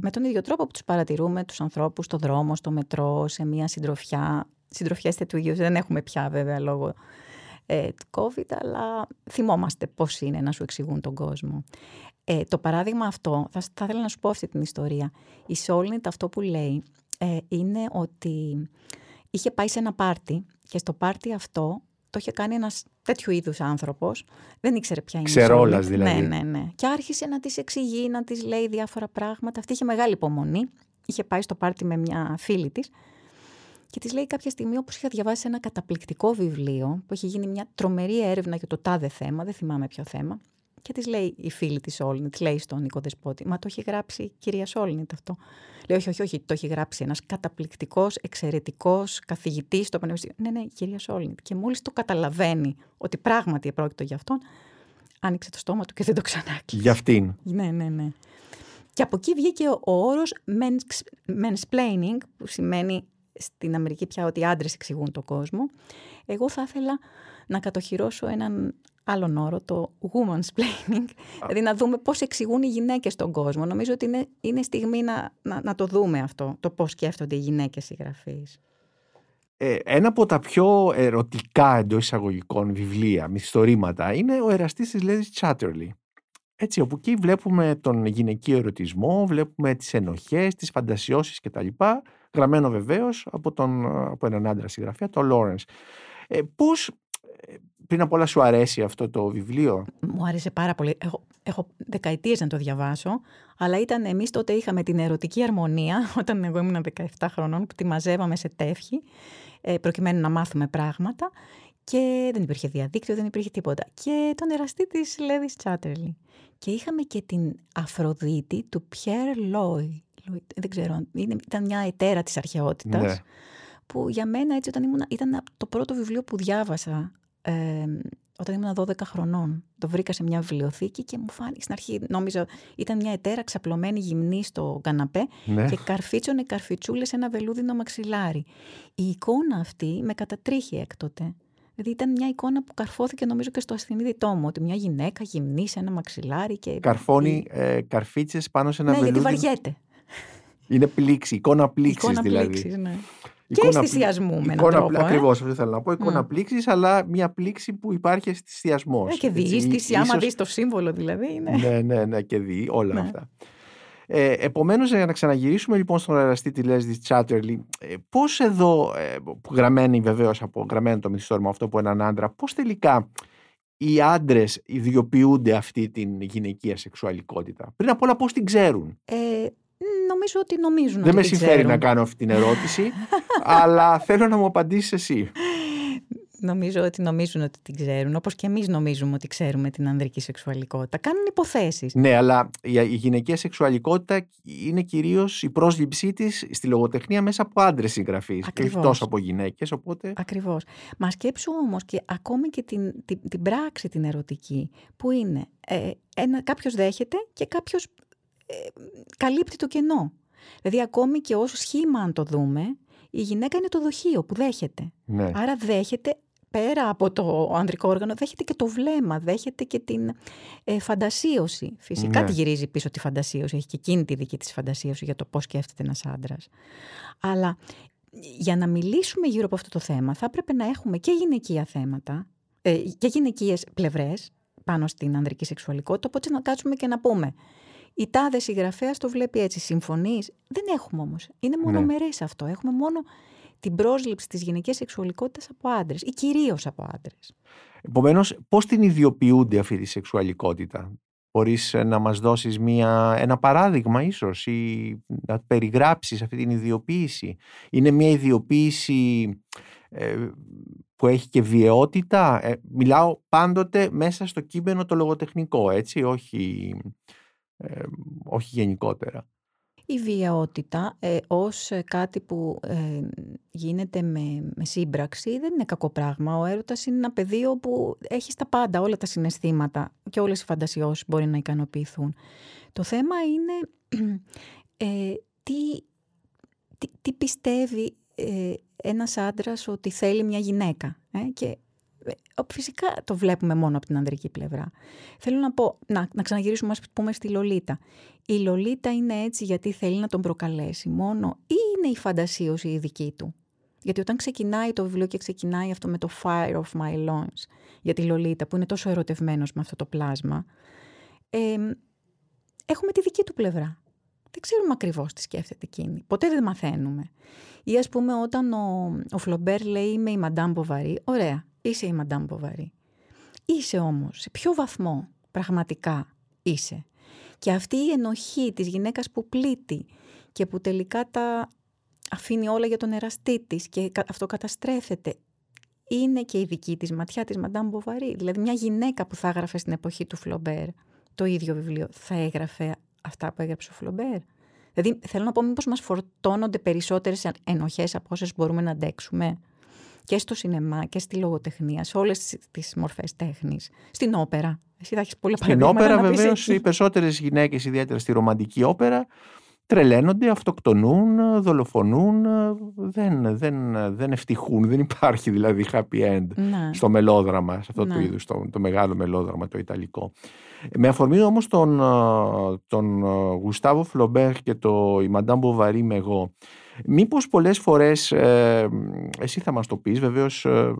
Με τον ίδιο τρόπο που τους παρατηρούμε τους ανθρώπους στο δρόμο, στο μετρό, σε μια συντροφιά. Συντροφιές του ίδιου δεν έχουμε πια βέβαια λόγω ε, του COVID, αλλά θυμόμαστε πώς είναι να σου εξηγούν τον κόσμο. Ε, το παράδειγμα αυτό, θα, θα ήθελα να σου πω αυτή την ιστορία. Η Σόλνιτ αυτό που λέει ε, είναι ότι είχε πάει σε ένα πάρτι και στο πάρτι αυτό το είχε κάνει ένας τέτοιου είδους άνθρωπος. Δεν ήξερε ποια είναι Ξερόλας δηλαδή. Ναι, ναι, ναι. Και άρχισε να της εξηγεί, να της λέει διάφορα πράγματα. Αυτή είχε μεγάλη υπομονή. Είχε πάει στο πάρτι με μια φίλη της. Και της λέει κάποια στιγμή, όπως είχα διαβάσει ένα καταπληκτικό βιβλίο, που έχει γίνει μια τρομερή έρευνα για το τάδε θέμα, δεν θυμάμαι ποιο θέμα. Και της λέει η φίλη της Σόλνιτ, λέει στον οικοδεσπότη, Μα το έχει γράψει η κυρία Σόλνιτ αυτό. Λέει, όχι, όχι, όχι, το έχει γράψει ένας καταπληκτικός, εξαιρετικός καθηγητής στο Πανεπιστήμιο. Ναι, ναι, η κυρία Σόλνιτ. Και μόλις το καταλαβαίνει ότι πράγματι επρόκειτο για αυτόν, άνοιξε το στόμα του και δεν το ξανάκλεισε. Για αυτήν. Ναι, ναι, ναι. Και από εκεί βγήκε ο όρος mansplaining, που σημαίνει στην Αμερική πια ότι οι άντρες εξηγούν τον κόσμο. Εγώ θα ήθελα να κατοχυρώσω έναν άλλον όρο, το woman's planning, δηλαδή να δούμε πώς εξηγούν οι γυναίκες τον κόσμο. Νομίζω ότι είναι, είναι στιγμή να, να, να το δούμε αυτό, το πώς σκέφτονται οι γυναίκες συγγραφείς. Ε, ένα από τα πιο ερωτικά εντός εισαγωγικών βιβλία, μυθιστορήματα, είναι ο εραστής της Λέδης Τσάτερλι. Έτσι, όπου εκεί βλέπουμε τον γυναικείο ερωτισμό, βλέπουμε τις ενοχές, τις φαντασιώσεις κτλ. Γραμμένο βεβαίως από, τον, από έναν άντρα συγγραφέα, τον Λόρενς. Ε, πώς πριν απ' όλα σου αρέσει αυτό το βιβλίο; Μου άρεσε πάρα πολύ. Έχω, έχω δεκαετίες να το διαβάσω, αλλά ήταν εμείς τότε είχαμε την ερωτική αρμονία, <laughs> όταν εγώ ήμουν 17 χρονών, που τη μαζεύαμε σε τεύχη, ε, προκειμένου να μάθουμε πράγματα και δεν υπήρχε διαδίκτυο, δεν υπήρχε τίποτα. Και τον εραστή της Λέδης Τσάτερλι. Και είχαμε και την Αφροδίτη του Πιέρ Λόι. Δεν ξέρω, ήταν μια ετέρα της αρχαιότητας. Ναι. Που για μένα έτσι όταν ήμουν, ήταν το πρώτο βιβλίο που διάβασα ε, όταν ήμουν 12 χρονών. Το βρήκα σε μια βιβλιοθήκη και μου φάνηκε στην αρχή, νόμιζα, ήταν μια ετέρα ξαπλωμένη γυμνή στο καναπέ ναι. και καρφίτσονε καρφιτσούλες σε ένα βελούδινο μαξιλάρι. Η εικόνα αυτή με κατατρίχει έκτοτε. Δηλαδή ήταν μια εικόνα που καρφώθηκε νομίζω και στο ασθενήδητό μου, ότι μια γυναίκα γυμνή σε ένα μαξιλάρι και... Καρφώνει ε, καρφίτσες πάνω σε ένα ναι, βελούδινο... Ναι, γιατί βαριέται. Είναι πλήξη, εικόνα πλήξης εικόνα δηλαδή. Πλήξης, ναι και αισθησιασμού με έναν τρόπο. Ε; Ακριβώς αυτό θέλω να πω. Εικόνα mm. πλήξης, αλλά μια πλήξη που υπάρχει αισθησιασμός. Ε, και διείστηση, άμα ίσως... δεις το σύμβολο δηλαδή. Είναι... Ναι, ναι, ναι, και δει όλα ναι. αυτά. Ε, Επομένως, για να ξαναγυρίσουμε λοιπόν στον εραστή της Λέσδη Τσάτερλι, ε, πώς εδώ, ε, που γραμμένη βεβαίως από γραμμένο το μυθιστόρημα αυτό από έναν άντρα, πώς τελικά οι άντρες ιδιοποιούνται αυτή την γυναικεία σεξουαλικότητα; Πριν απ' όλα, πώς την ξέρουν; Ε, νομίζω ότι νομίζουν Δεν με συμφέρει να κάνω αυτή την ερώτηση, <laughs> αλλά θέλω να μου απαντήσεις εσύ. Νομίζω ότι νομίζουν ότι την ξέρουν, όπως και εμείς νομίζουμε ότι ξέρουμε την ανδρική σεξουαλικότητα. Κάνουν υποθέσεις. Ναι, αλλά η γυναικεία σεξουαλικότητα είναι κυρίως η πρόσληψή της στη λογοτεχνία μέσα από άντρες συγγραφείς και όχι τόσο από γυναίκες, οπότε... Ακριβώς. Μα σκέψου όμως και ακόμη και την, την, την πράξη την ερωτική, που είναι ε, ένα, κάποιος δέχεται και κάποιος ε, καλύπτει το κενό. Δηλαδή ακόμη και όσο σχήμα αν το δούμε, η γυναίκα είναι το δοχείο που δέχεται. Ναι. Άρα δέχεται πέρα από το ανδρικό όργανο, δέχεται και το βλέμμα, δέχεται και την ε, φαντασίωση. Φυσικά ναι. τη γυρίζει πίσω τη φαντασίωση, έχει και εκείνη τη δική της φαντασίωση για το πώς σκέφτεται ένας άντρας. Αλλά για να μιλήσουμε γύρω από αυτό το θέμα θα έπρεπε να έχουμε και γυναικεία θέματα, ε, και γυναικείες πλευρές, πάνω στην ανδρική σεξουαλικότητα, οπότε να κάτσουμε και να πούμε η τάδε συγγραφέας το βλέπει έτσι. Συμφωνείς; Δεν έχουμε όμως. Είναι μονομερές ναι. αυτό. Έχουμε μόνο την πρόσληψη της γυναικής σεξουαλικότητας από άντρες ή κυρίως από άντρες. Επομένως, πώς την ιδιοποιούνται αυτή τη σεξουαλικότητα, Μπορείς ε, να μας δώσεις ένα παράδειγμα ίσως ή να περιγράψεις αυτή την ιδιοποίηση; Είναι μια ιδιοποίηση ε, που έχει και βιαιότητα; Ε, μιλάω πάντοτε μέσα στο κείμενο το λογοτεχνικό, έτσι, όχι, όχι γενικότερα η βιαιότητα ε, ως ε, κάτι που ε, γίνεται με, με σύμπραξη δεν είναι κακό πράγμα. Ο έρωτας είναι ένα πεδίο που έχεις στα πάντα όλα τα συναισθήματα και όλες οι φαντασιώσεις μπορεί να ικανοποιηθούν. Το θέμα είναι <clears throat> ε, τι, τι, τι πιστεύει ε, ένας άντρας ότι θέλει μια γυναίκα. και φυσικά το βλέπουμε μόνο από την ανδρική πλευρά. Θέλω να πω, να, να ξαναγυρίσουμε ας πούμε στη Λολίτα. Η Λολίτα είναι έτσι γιατί θέλει να τον προκαλέσει μόνο ή είναι η φαντασίωση η δική του; Γιατί όταν ξεκινάει το βιβλίο και ξεκινάει αυτό με το Fire of My Loins για τη Λολίτα που είναι τόσο ερωτευμένος με αυτό το πλάσμα, ε, έχουμε τη δική του πλευρά. Δεν ξέρουμε ακριβώς τι σκέφτεται εκείνη. Ποτέ δεν μαθαίνουμε. Ή ας πούμε, όταν ο, ο Φλομπέρ λέει Είμαι η Μαντάμ Μποβαρή, ωραία. Είσαι η Μαντάμ Μποβαρή. Είσαι όμως, σε ποιο βαθμό πραγματικά είσαι. Και αυτή η ενοχή της γυναίκας που πλήττει και που τελικά τα αφήνει όλα για τον εραστή της και αυτό καταστρέφεται, είναι και η δική της ματιά της Μαντάμ Μποβαρή. Δηλαδή μια γυναίκα που θα έγραφε στην εποχή του Φλομπέρ το ίδιο βιβλίο θα έγραφε αυτά που έγραψε ο Φλομπέρ; Δηλαδή θέλω να πω μήπως μας φορτώνονται περισσότερες ενοχές από όσες μπορούμε να αντέξουμε; Και στο σινεμά και στη λογοτεχνία, σε όλες τις μορφές τέχνης. Στην όπερα. Εσύ θα έχεις πολλά Στην όπερα, βεβαίως, οι περισσότερες γυναίκες, ιδιαίτερα στη ρομαντική όπερα, τρελαίνονται, αυτοκτονούν, δολοφονούν, δεν, δεν, δεν ευτυχούν. Δεν υπάρχει δηλαδή happy end ναι. στο μελόδραμα, σε αυτό ναι. το είδους, το, το μεγάλο μελόδραμα, το ιταλικό. Με αφορμή όμως τον, τον Γουστάβο Φλομπέρ και το «Η Μαντάμ Μποβαρή με εγώ», Μήπως πολλές φορές, ε, εσύ θα μας το πεις, βεβαίως ε,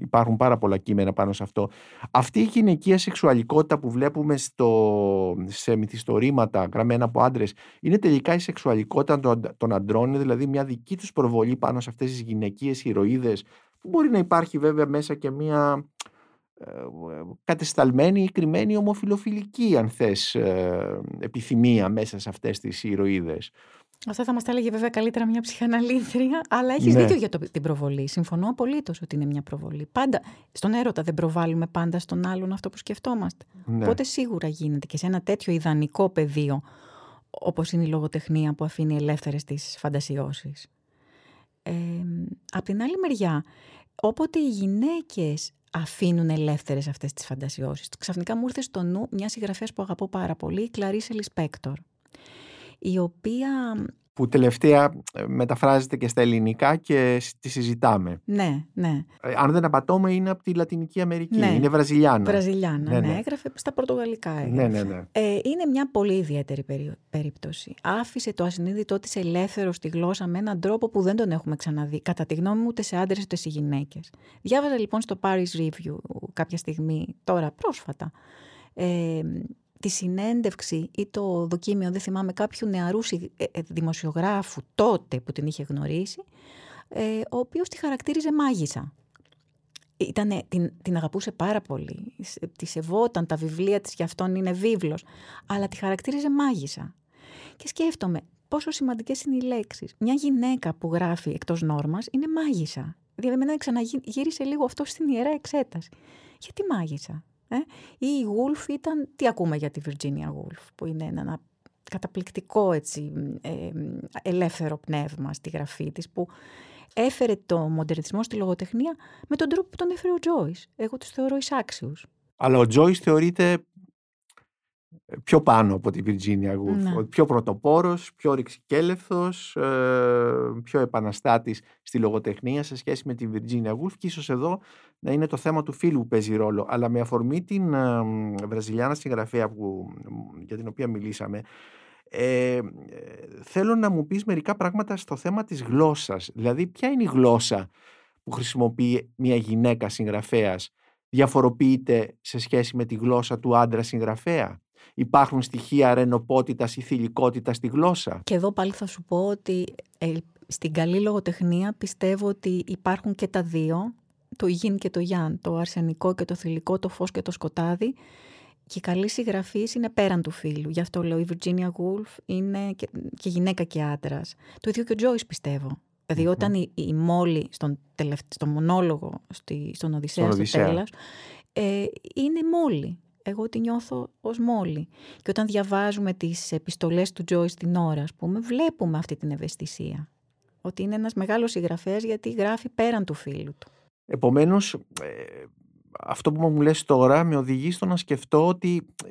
υπάρχουν πάρα πολλά κείμενα πάνω σε αυτό, αυτή η γυναικεία σεξουαλικότητα που βλέπουμε στο, σε μυθιστορήματα γραμμένα από άντρες, είναι τελικά η σεξουαλικότητα των, των αντρών, δηλαδή μια δική τους προβολή πάνω σε αυτές τις γυναικείες ηρωίδες, που μπορεί να υπάρχει βέβαια μέσα και μια ε, κατεσταλμένη ή κρυμμένη ομοφιλοφιλική αν θες επιθυμία μέσα σε αυτές τις ηρωίδες. Αυτό θα μας τα έλεγε βέβαια καλύτερα μια ψυχαναλήτρια, αλλά έχεις ναι. δίκιο για το, την προβολή. Συμφωνώ απολύτως ότι είναι μια προβολή. Πάντα στον έρωτα δεν προβάλλουμε πάντα στον άλλον αυτό που σκεφτόμαστε. Ναι. Οπότε σίγουρα γίνεται και σε ένα τέτοιο ιδανικό πεδίο, όπως είναι η λογοτεχνία που αφήνει ελεύθερες τις φαντασιώσεις. Ε, απ' την άλλη μεριά, όποτε οι γυναίκες αφήνουν ελεύθερες αυτές τις φαντασιώσεις. Ξαφνικά μου ήρθε στο νου μια συγγραφέας που αγαπώ πάρα πολύ, η Κλαρίσε Λισπέκτορ η οποία που τελευταία ε, μεταφράζεται και στα ελληνικά και τη συζητάμε. Ναι, ναι. Ε, αν δεν απατώμε είναι από τη Λατινική Αμερική, ναι. είναι Βραζιλιάνα. Βραζιλιάνα, ναι, ναι. Έγραφε στα πορτογαλικά. Έγραφε. Ναι, ναι, ναι. Ε, είναι μια πολύ ιδιαίτερη περίπτωση. Άφησε το ασυνείδητό της ελεύθερο στη γλώσσα με έναν τρόπο που δεν τον έχουμε ξαναδεί. Κατά τη γνώμη μου ούτε σε άντρες ούτε σε γυναίκες. Διάβαζα λοιπόν στο Paris Review κάποια στιγμή, τώρα πρόσφατα, ε, τη συνέντευξη ή το δοκίμιο, δεν θυμάμαι, κάποιου νεαρού ε, ε, δημοσιογράφου τότε που την είχε γνωρίσει, ε, ο οποίος τη χαρακτήριζε μάγισσα. Ήτανε, την, την αγαπούσε πάρα πολύ. Τη σεβόταν, τα βιβλία της για αυτόν είναι βίβλος. Αλλά τη χαρακτήριζε μάγισσα. Και σκέφτομαι πόσο σημαντικές είναι οι λέξεις. Μια γυναίκα που γράφει εκτός νόρμας είναι μάγισσα. Δηλαδή, εμένα ξαναγύρισε λίγο αυτό στην ιερά εξέταση. Γιατί μάγισσα; Ε; Ή η Γούλφ ήταν, τι ακούμε για τη Virginia Woolf, που είναι ένα καταπληκτικό έτσι, ε, ελεύθερο πνεύμα στη γραφή της, που έφερε το μοντερνισμό στη λογοτεχνία με τον τρόπο που τον έφερε ο Τζόις. Εγώ τους θεωρώ εισάξιους. Αλλά ο Τζόις θεωρείται πιο πάνω από τη Virginia Woolf. Ναι. Πιο πρωτοπόρος, πιο ρηξικέλευθος, ε, πιο επαναστάτης στη λογοτεχνία σε σχέση με τη Virginia Woolf και ίσως εδώ να είναι το θέμα του φίλου που παίζει ρόλο. Αλλά με αφορμή την ε, βραζιλιάνα συγγραφέα που, για την οποία μιλήσαμε, ε, θέλω να μου πεις μερικά πράγματα στο θέμα της γλώσσας. Δηλαδή, ποια είναι η γλώσσα που χρησιμοποιεί μια γυναίκα συγγραφέας; Διαφοροποιείται σε σχέση με τη γλώσσα του άντρα συγγραφέα; Υπάρχουν στοιχεία ρενοπότητας ή θηλυκότητας στη γλώσσα; Και εδώ πάλι θα σου πω ότι ε, στην καλή λογοτεχνία πιστεύω ότι υπάρχουν και τα δύο, το γιν και το γιάν, το αρσενικό και το θηλυκό, το φως και το σκοτάδι. Και η καλή συγγραφή είναι πέραν του φίλου. Γι' αυτό λέω η Virginia Woolf είναι και, και γυναίκα και άντρας. Το ίδιο και ο Τζόις πιστεύω. Δηλαδή, όταν η, η Μόλι στον, στον μονόλογο, στη, στον Οδυσσέα, στο τέλος, ε, είναι Μόλι. Εγώ τη νιώθω ως Μόλι. Και όταν διαβάζουμε τις επιστολές του Τζόι στην ώρα, ας πούμε, βλέπουμε αυτή την ευαισθησία. Ότι είναι ένας μεγάλος συγγραφέας γιατί γράφει πέραν του φίλου του. Επομένως, ε, αυτό που μου λες τώρα με οδηγεί στο να σκεφτώ ότι ε,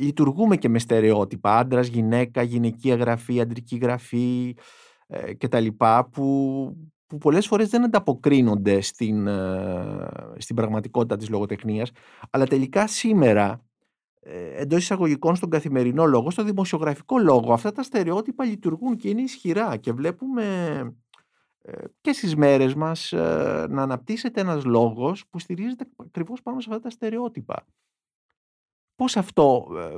λειτουργούμε και με στερεότυπα. Άντρας, γυναίκα, γυναικεία γραφή, αντρική γραφή, ε, και τα λοιπά που, που πολλές φορές δεν ανταποκρίνονται στην, ε, στην πραγματικότητα της λογοτεχνίας αλλά τελικά σήμερα ε, εντός εισαγωγικών στον καθημερινό λόγο, στο δημοσιογραφικό λόγο αυτά τα στερεότυπα λειτουργούν και είναι ισχυρά και βλέπουμε και στις μέρες μας να αναπτύσσεται ένας λόγος που στηρίζεται ακριβώς πάνω σε αυτά τα στερεότυπα. Πώς αυτό ε,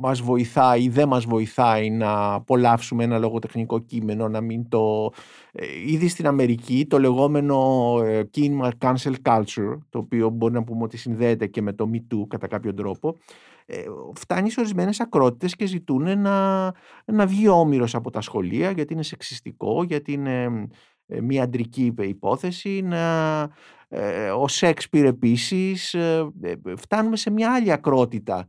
μας βοηθάει ή δεν μας βοηθάει να απολαύσουμε ένα λογοτεχνικό κείμενο, να μην το... Ε, ήδη στην Αμερική το λεγόμενο ε, κίνημα cancel culture, το οποίο μπορεί να πούμε ότι συνδέεται και με το Me Too κατά κάποιο τρόπο, ε, φτάνει σε ορισμένες ακρότητες και ζητούν να, να βγει όμοιρος από τα σχολεία γιατί είναι σεξιστικό, γιατί είναι ε, μια αντρική υπόθεση, να, ε, ο Σέξπιρ επίσης, ε, φτάνουμε σε μια άλλη ακρότητα.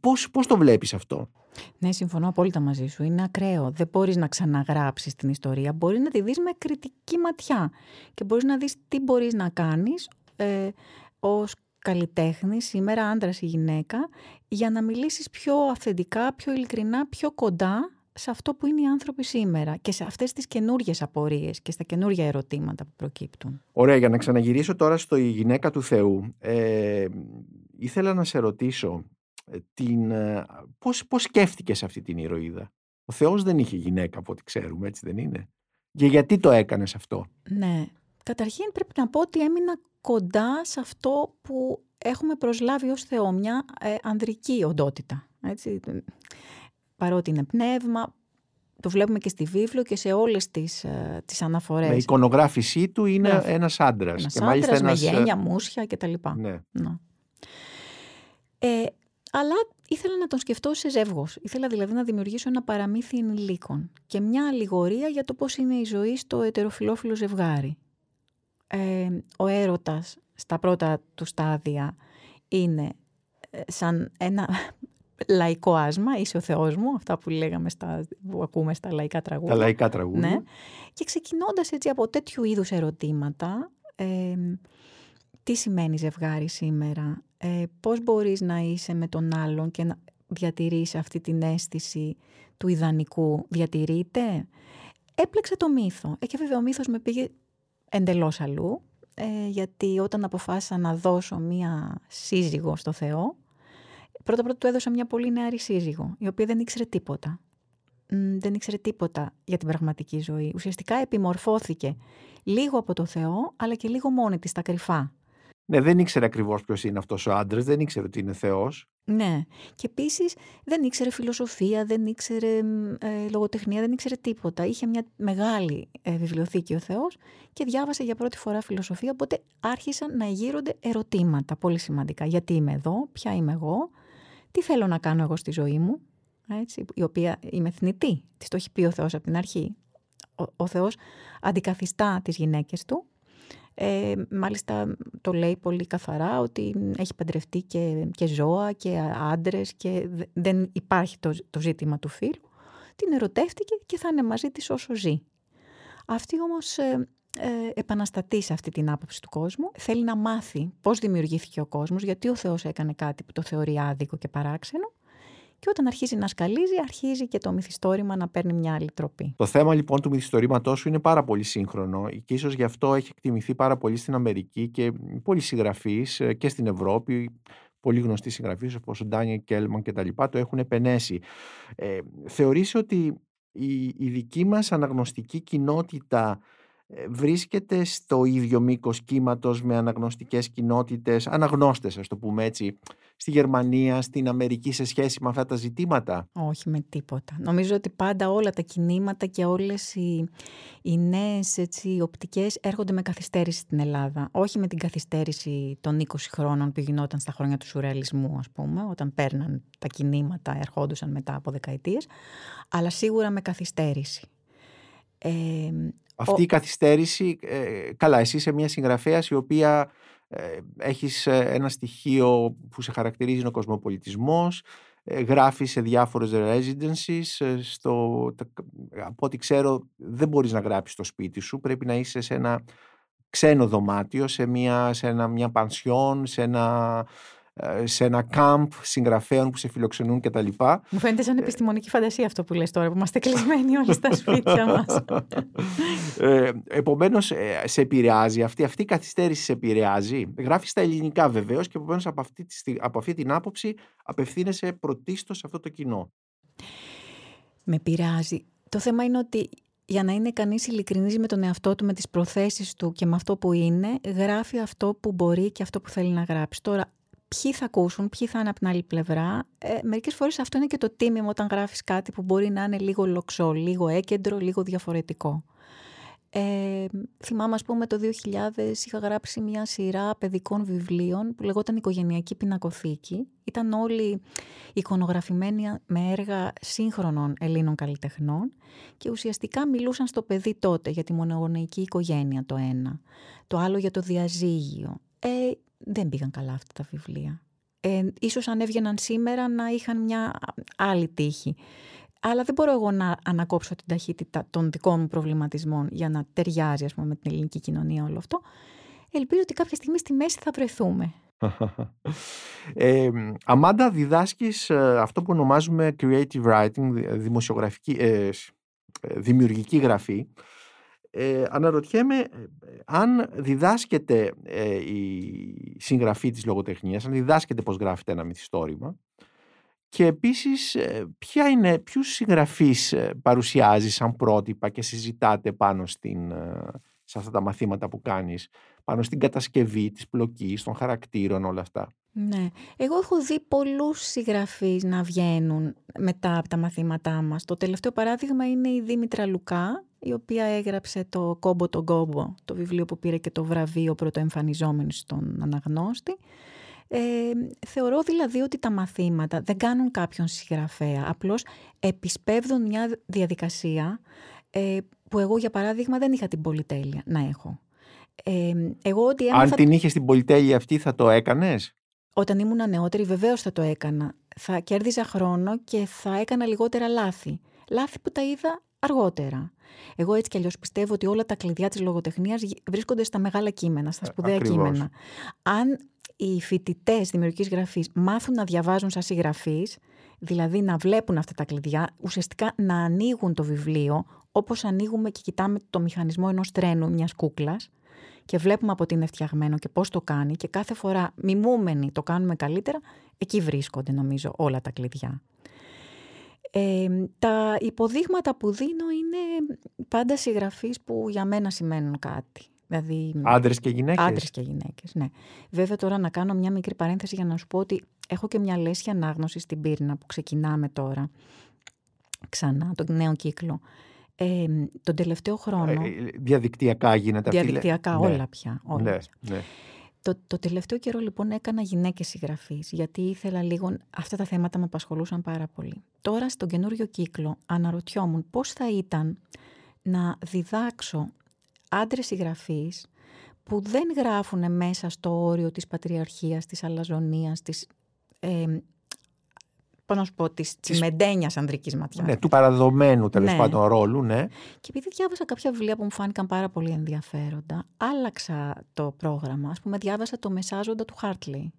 Πώς, πώς το βλέπεις αυτό; Ναι, συμφωνώ απόλυτα μαζί σου. Είναι ακραίο. Δεν μπορείς να ξαναγράψεις την ιστορία. Μπορείς να τη δεις με κριτική ματιά και μπορείς να δεις τι μπορείς να κάνεις ε, ως καλλιτέχνη, σήμερα άντρας ή γυναίκα, για να μιλήσεις πιο αυθεντικά, πιο ειλικρινά, πιο κοντά σε αυτό που είναι οι άνθρωποι σήμερα και σε αυτές τις καινούργιες απορίες και στα καινούργια ερωτήματα που προκύπτουν. Ωραία, για να ξαναγυρίσω τώρα στο «Η γυναίκα του Θεού», ε, ήθελα να σε ρωτήσω ε, την, ε, πώς, πώς σκέφτηκες αυτή την ηρωίδα; Ο Θεός δεν είχε γυναίκα από ό,τι ξέρουμε, έτσι δεν είναι; Και γιατί το έκανες αυτό; Ναι. Καταρχήν πρέπει να πω ότι έμεινα κοντά σε αυτό που έχουμε προσλάβει ως Θεό, μια ε, ανδρική οντότητα. Έτσι παρότι είναι πνεύμα, το βλέπουμε και στη βίβλο και σε όλες τις, ε, τις αναφορές. Με εικονογράφησή του είναι ναι. ένας άντρας. Ένας και άντρας με γένια, μουσια κτλ. Ναι. ναι. Ε, αλλά ήθελα να τον σκεφτώ σε ζεύγος. Ήθελα δηλαδή να δημιουργήσω ένα παραμύθι ενηλίκων και μια αλληγορία για το πώς είναι η ζωή στο ετεροφιλόφιλο ζευγάρι. Ε, ο έρωτας στα πρώτα του στάδια είναι ε, σαν ένα <laughs> λαϊκό άσμα, είσαι ο Θεός μου, αυτά που λέγαμε στα, που ακούμε στα λαϊκά τραγούδια. Τα λαϊκά τραγούδια. Ναι. Και ξεκινώντας έτσι από τέτοιου είδους ερωτήματα, ε, τι σημαίνει ζευγάρι σήμερα, ε, πώς μπορείς να είσαι με τον άλλον και να διατηρείς αυτή την αίσθηση του ιδανικού, διατηρείται; Έπλεξε το μύθο. Ε, και βέβαια ο μύθος με πήγε εντελώς αλλού, ε, γιατί όταν αποφάσισα να δώσω μία σύζυγο στο Θεό, Πρώτα πρώτα του έδωσα μια πολύ νεαρή σύζυγο, η οποία δεν ήξερε τίποτα. Δεν ήξερε τίποτα για την πραγματική ζωή. Ουσιαστικά επιμορφώθηκε λίγο από το Θεό, αλλά και λίγο μόνη της, στα κρυφά. Ναι, δεν ήξερε ακριβώς ποιος είναι αυτός ο άντρας, δεν ήξερε ότι είναι Θεός. Ναι. Και επίσης δεν ήξερε φιλοσοφία, δεν ήξερε ε, λογοτεχνία, δεν ήξερε τίποτα. Είχε μια μεγάλη ε, βιβλιοθήκη ο Θεός και διάβασε για πρώτη φορά φιλοσοφία. Οπότε άρχισαν να γύρονται ερωτήματα πολύ σημαντικά. Γιατί είμαι εδώ, ποια είμαι εγώ, τι θέλω να κάνω εγώ στη ζωή μου, έτσι, η οποία είμαι θνητή, της το έχει πει ο Θεός από την αρχή. Ο, ο Θεός αντικαθιστά τις γυναίκες του, ε, μάλιστα το λέει πολύ καθαρά ότι έχει παντρευτεί και, και ζώα και άντρες και δεν υπάρχει το, το ζήτημα του φίλου. Την ερωτεύτηκε και θα είναι μαζί της όσο ζει. Αυτή όμως ε, ε, επαναστατεί σε αυτή την άποψη του κόσμου. Θέλει να μάθει πώς δημιουργήθηκε ο κόσμος, γιατί ο Θεός έκανε κάτι που το θεωρεί άδικο και παράξενο. Και όταν αρχίζει να σκαλίζει, αρχίζει και το μυθιστόρημα να παίρνει μια άλλη τροπή. Το θέμα λοιπόν του μυθιστορήματός σου είναι πάρα πολύ σύγχρονο και ίσως γι' αυτό έχει εκτιμηθεί πάρα πολύ στην Αμερική και πολλοί συγγραφείς ε, και στην Ευρώπη. Πολύ γνωστοί συγγραφείς όπως ο Ντάνιελ Κέλμαν και τα λοιπά το έχουν επενέσει. Ε, θεωρείς ότι η, η δική μας αναγνωστική κοινότητα ε, βρίσκεται στο ίδιο μήκος κύματος με αναγνωστικές κοινότητες, αναγνώστες ας το πούμε έτσι, στη Γερμανία, στην Αμερική σε σχέση με αυτά τα ζητήματα; Όχι με τίποτα. Νομίζω ότι πάντα όλα τα κινήματα και όλες οι, οι νέες έτσι, οπτικές έρχονται με καθυστέρηση στην Ελλάδα. Όχι με την καθυστέρηση των 20 χρόνων που γινόταν στα χρόνια του σουρεαλισμού ας πούμε, όταν παίρναν τα κινήματα, ερχόντουσαν μετά από δεκαετίες, αλλά σίγουρα με καθυστέρηση. Ε, Αυτή η καθυστέρηση, ε, καλά, εσύ είσαι μια συγγραφέα η οποία ε, έχεις ε, ένα στοιχείο που σε χαρακτηρίζει είναι ο κοσμοπολιτισμός, ε, γράφεις σε διάφορες residencies, στο, από ό,τι ξέρω δεν μπορείς να γράψεις στο σπίτι σου, πρέπει να είσαι σε ένα ξένο δωμάτιο, σε μια, σε ένα, μια πανσιόν, σε ένα ε, σε ένα κάμπ συγγραφέων που σε φιλοξενούν κτλ. Μου φαίνεται σαν επιστημονική φαντασία αυτό που λες τώρα, που είμαστε κλεισμένοι όλοι στα σπίτια μας. <laughs> ε, επομένως, ε, σε επηρεάζει αυτή, αυτή η καθυστέρηση σε επηρεάζει. Γράφεις στα ελληνικά βεβαίως και επομένως από, αυτή, από αυτή την άποψη απευθύνεσαι πρωτίστως σε αυτό το κοινό. Με πειράζει. Το θέμα είναι ότι για να είναι κανείς ειλικρινής με τον εαυτό του, με τις προθέσεις του και με αυτό που είναι, γράφει αυτό που μπορεί και αυτό που θέλει να γράψει. Τώρα, ποιοι θα ακούσουν, ποιοι θα είναι από την άλλη πλευρά. Ε, Μερικές φορές αυτό είναι και το τίμημα όταν γράφεις κάτι που μπορεί να είναι λίγο λοξό, λίγο έκεντρο, λίγο διαφορετικό. Ε, θυμάμαι, ας πούμε, το 2000 είχα γράψει μια σειρά παιδικών βιβλίων που λεγόταν Οικογενειακή Πινακοθήκη. Ήταν όλοι εικονογραφημένοι με έργα σύγχρονων Ελλήνων καλλιτεχνών και ουσιαστικά μιλούσαν στο παιδί τότε για τη μονογονεϊκή οικογένεια το ένα, το άλλο για το διαζύγιο. Ε, δεν πήγαν καλά αυτά τα βιβλία. Ε, ίσως αν έβγαιναν σήμερα να είχαν μια άλλη τύχη. Αλλά δεν μπορώ εγώ να ανακόψω την ταχύτητα των δικών μου προβληματισμών για να ταιριάζει ας πούμε, με την ελληνική κοινωνία όλο αυτό. Ελπίζω ότι κάποια στιγμή στη μέση θα βρεθούμε. ε, Αμάντα, διδάσκεις ε, αυτό που ονομάζουμε creative writing, δημοσιογραφική, ε, ε δημιουργική γραφή ε, αναρωτιέμαι ε, αν διδάσκεται ε, η συγγραφή της λογοτεχνίας, αν διδάσκεται πώς γράφεται ένα μυθιστόρημα και επίσης ε, ποια είναι, ποιους συγγραφείς παρουσιάζει σαν πρότυπα και συζητάτε πάνω στην, σε αυτά τα μαθήματα που κάνεις, πάνω στην κατασκευή της πλοκής, των χαρακτήρων, όλα αυτά; Ναι. Εγώ έχω δει πολλούς συγγραφείς να βγαίνουν μετά από τα μαθήματά μας. Το τελευταίο παράδειγμα είναι η Δήμητρα Λουκά, η οποία έγραψε το «Κόμπο τον κόμπο», το βιβλίο που πήρε και το βραβείο πρωτοεμφανιζόμενος στον αναγνώστη. Ε, θεωρώ δηλαδή ότι τα μαθήματα δεν κάνουν κάποιον συγγραφέα, απλώς επισπεύδουν μια διαδικασία ε, που εγώ για παράδειγμα δεν είχα την πολυτέλεια να έχω. Ε, εγώ ότι έμαθα... Αν την είχες την πολυτέλεια αυτή θα το έκανες; Όταν ήμουν νεότερη βεβαίως θα το έκανα. Θα κέρδιζα χρόνο και θα έκανα λιγότερα λάθη. Λάθη που τα είδα αργότερα. Εγώ έτσι κι αλλιώς πιστεύω ότι όλα τα κλειδιά της λογοτεχνίας βρίσκονται στα μεγάλα κείμενα, στα ε, σπουδαία κείμενα. Αν οι φοιτητές δημιουργικής γραφής μάθουν να διαβάζουν σαν συγγραφείς, δηλαδή να βλέπουν αυτά τα κλειδιά, ουσιαστικά να ανοίγουν το βιβλίο, όπως ανοίγουμε και κοιτάμε το μηχανισμό ενός τρένου, μιας κούκλας, και βλέπουμε από τι είναι φτιαγμένο και πώς το κάνει και κάθε φορά μιμούμενοι το κάνουμε καλύτερα, εκεί βρίσκονται νομίζω όλα τα κλειδιά. Ε, τα υποδείγματα που δίνω είναι πάντα συγγραφείς που για μένα σημαίνουν κάτι. Δηλαδή, άντρες και γυναίκες. Άντρες και γυναίκες, ναι. Βέβαια τώρα να κάνω μια μικρή παρένθεση για να σου πω ότι έχω και μια λέσχη ανάγνωση στην Πύρνα που ξεκινάμε τώρα ξανά, τον νέο κύκλο. Ε, τον τελευταίο χρόνο... Ε, διαδικτυακά γίνεται αυτή. Διαδικτυακά όλα ναι. πια. Όλα ναι, πια. Ναι. Το, το τελευταίο καιρό λοιπόν έκανα γυναίκες συγγραφείς, γιατί ήθελα λίγο, αυτά τα θέματα με απασχολούσαν πάρα πολύ. Τώρα στον καινούριο κύκλο αναρωτιόμουν πώς θα ήταν να διδάξω άντρες συγγραφείς που δεν γράφουν μέσα στο όριο της πατριαρχίας, της αλαζονίας, της ε, πώς να σου πω, της τσιμεντένια ανδρικής ματιάς. Ναι, του παραδομένου τέλος ναι. πάντων ρόλου, ναι. Και επειδή διάβασα κάποια βιβλία που μου φάνηκαν πάρα πολύ ενδιαφέροντα, άλλαξα το πρόγραμμα. Α πούμε, διάβασα το Μεσάζοντα του Χάρτλι.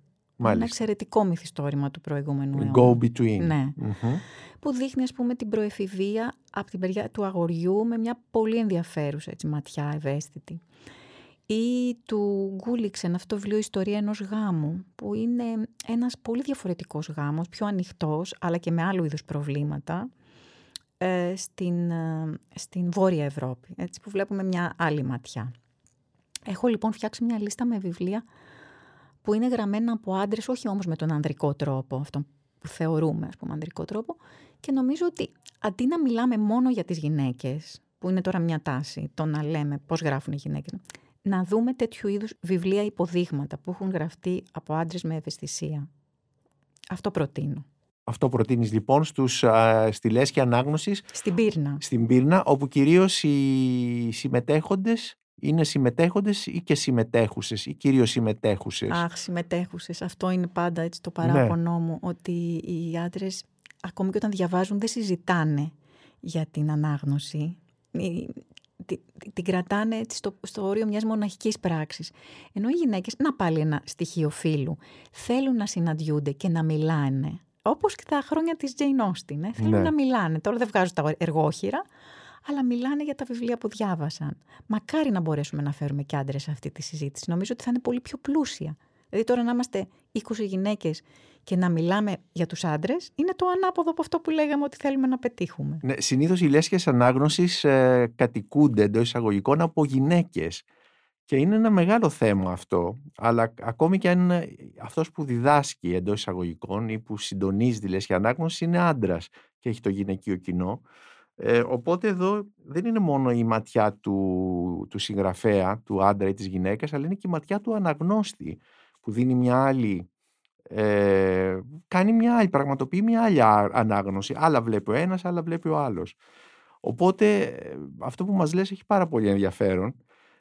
Ένα εξαιρετικό μυθιστόρημα του προηγούμενου αιώνα. Go Between. Ναι. Που δείχνει, ας πούμε, την προεφηβεία από την περιά του αγοριού με μια πολύ ενδιαφέρουσα έτσι, ματιά ευαίσθητη ή του Γκούλιξεν αυτό το βιβλίο «Ιστορία ενός γάμου» που είναι ένας πολύ διαφορετικός γάμος, πιο ανοιχτός αλλά και με άλλου είδους προβλήματα ε, στην, ε, στην Βόρεια Ευρώπη, έτσι που βλέπουμε μια άλλη ματιά. Έχω λοιπόν φτιάξει μια λίστα με βιβλία που είναι γραμμένα από άντρες, όχι όμως με τον ανδρικό τρόπο, αυτό που θεωρούμε, ας πούμε, ανδρικό τρόπο, και νομίζω ότι αντί να μιλάμε μόνο για τις γυναίκες, που είναι τώρα μια τάση, το να λέμε πώς γράφουν οι γυναίκες, να δούμε τέτοιου είδους βιβλία υποδείγματα που έχουν γραφτεί από άντρες με ευαισθησία. Αυτό προτείνω. Αυτό προτείνεις λοιπόν στους, α, στη λέσχη ανάγνωσης; Στην Πύρνα. Στην Πύρνα, όπου κυρίως οι συμμετέχοντες είναι συμμετέχοντες ή και συμμετέχουσες ή κυρίως συμμετέχουσες; Αχ, συμμετέχουσες. Αυτό είναι πάντα έτσι το Ναι. παράπονό μου, ότι οι άντρες, ακόμη και όταν διαβάζουν, δεν συζητάνε για την ανάγνωση. Η- τη- τη- Την κρατάνε έτσι στο, στο όριο μιας μοναχικής πράξης. Ενώ οι γυναίκες, να πάλι ένα στοιχείο φίλου, θέλουν να συναντιούνται και να μιλάνε. Όπως και τα χρόνια της Jane Austen. Ε. Θέλουν Ναι. να μιλάνε. Τώρα δεν βγάζουν τα εργόχειρα, αλλά μιλάνε για τα βιβλία που διάβασαν. Μακάρι να μπορέσουμε να φέρουμε και άντρες σε αυτή τη συζήτηση. Νομίζω ότι θα είναι πολύ πιο πλούσια. Δηλαδή τώρα να είμαστε 20 γυναίκες και να μιλάμε για τους άντρες είναι το ανάποδο από αυτό που λέγαμε ότι θέλουμε να πετύχουμε. Ναι, συνήθως οι λέσχες ανάγνωσης ε, κατοικούνται εντός εισαγωγικών από γυναίκες. Και είναι ένα μεγάλο θέμα αυτό, αλλά ακόμη και αν είναι αυτός που διδάσκει εντός εισαγωγικών ή που συντονίζει τη λέσχη ανάγνωση είναι άντρας και έχει το γυναικείο κοινό. Ε, οπότε εδώ δεν είναι μόνο η ματιά του, του συγγραφέα, του άντρα ή της γυναίκας, αλλά είναι και η ματιά του αναγνώστη που δίνει μια άλλη, ε, κάνει μια άλλη, πραγματοποιεί μια άλλη α- ανάγνωση. Άλλα βλέπει ο ένας, άλλα βλέπει ο άλλος. Οπότε ε, αυτό που μας λες έχει πάρα πολύ ενδιαφέρον.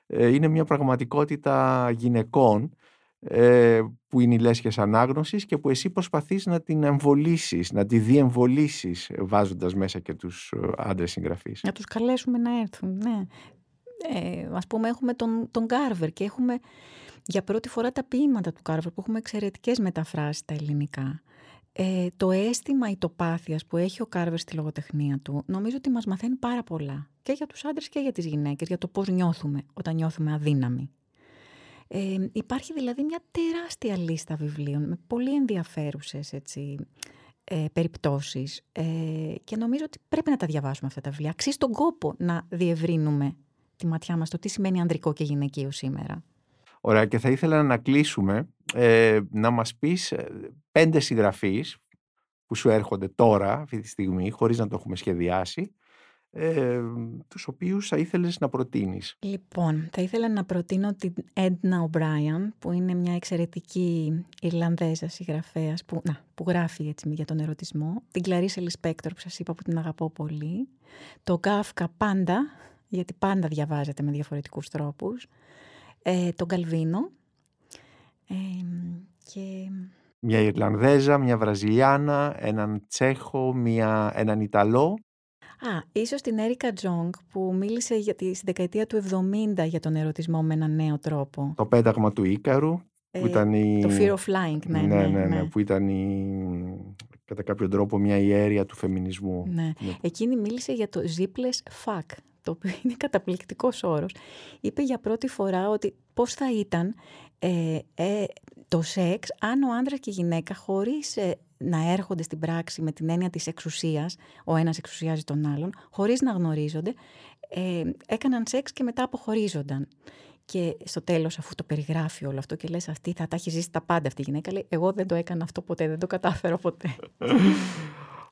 Ε, είναι μια πραγματικότητα γυναικών ε, που είναι οι λέσχες ανάγνωσης και που εσύ προσπαθείς να την εμβολήσεις, να τη διεμβολήσεις ε, βάζοντας μέσα και τους ε, άντρες συγγραφείς. Να τους καλέσουμε να έρθουν, ναι. Ε, ας πούμε έχουμε τον, τον Κάρβερ και έχουμε για πρώτη φορά τα ποίηματα του Κάρβερ που έχουμε εξαιρετικές μεταφράσεις στα ελληνικά. Ε, το αίσθημα ητοπάθειας που έχει ο Κάρβερ στη λογοτεχνία του νομίζω ότι μας μαθαίνει πάρα πολλά και για τους άντρες και για τις γυναίκες, για το πώς νιώθουμε όταν νιώθουμε αδύναμοι. Ε, υπάρχει δηλαδή μια τεράστια λίστα βιβλίων με πολύ ενδιαφέρουσες έτσι, ε, περιπτώσεις ε, και νομίζω ότι πρέπει να τα διαβάσουμε αυτά τα βιβλία. Αξίζει τον κόπο να διευρύνουμε τη ματιά μας το τι σημαίνει ανδρικό και γυναικείο σήμερα. Ωραία και θα ήθελα να κλείσουμε ε, να μας πεις ε, πέντε συγγραφείς που σου έρχονται τώρα αυτή τη στιγμή χωρίς να το έχουμε σχεδιάσει ε, τους οποίους θα ήθελες να προτείνεις. Λοιπόν, θα ήθελα να προτείνω την Edna O'Brien, που είναι μια εξαιρετική Ιρλανδέζα συγγραφέας που, να, που γράφει έτσι για τον ερωτισμό. Την Clarice Lispector που σας είπα που την αγαπώ πολύ. Το Kafka πάντα, γιατί πάντα διαβάζεται με διαφορετικούς τρόπους. Ε, τον Καλβίνο. Ε, και Μια Ιρλανδέζα, μια Βραζιλιάνα, έναν Τσέχο, μια, έναν Ιταλό. Α, ίσως την Έρικα Τζόγκ που μίλησε για τη, στη δεκαετία του 70 για τον ερωτισμό με έναν νέο τρόπο. Το πέταγμα του Ίκαρου που Ε, ήταν η... Το Fear of Flying, ναι, ναι, ναι. που ήταν η... κατά κάποιο τρόπο μια ιέρια του φεμινισμού. Ναι. Εκείνη μίλησε για το zipless fuck, το οποίο είναι καταπληκτικός όρος. Είπε για πρώτη φορά ότι πώς θα ήταν ε, ε, το σεξ αν ο άντρας και η γυναίκα χωρίς ε, να έρχονται στην πράξη με την έννοια της εξουσίας, ο ένας εξουσιάζει τον άλλον, χωρίς να γνωρίζονται, ε, έκαναν σεξ και μετά αποχωρίζονταν. Και στο τέλος αφού το περιγράφει όλο αυτό και λες αυτή θα τα έχει ζήσει τα πάντα αυτή η γυναίκα, λέει εγώ δεν το έκανα αυτό ποτέ, δεν το κατάφερα ποτέ. <laughs>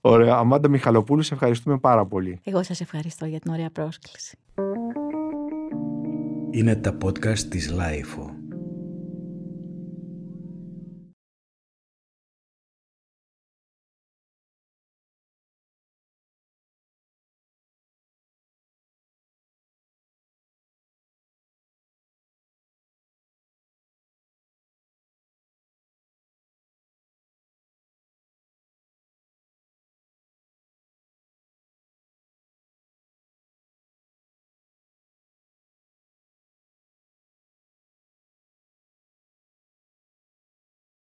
Ωραία. Αμάντα Μιχαλοπούλου, σε ευχαριστούμε πάρα πολύ. Εγώ σας ευχαριστώ για την ωραία πρόσκληση. Είναι τα podcast της LiFO.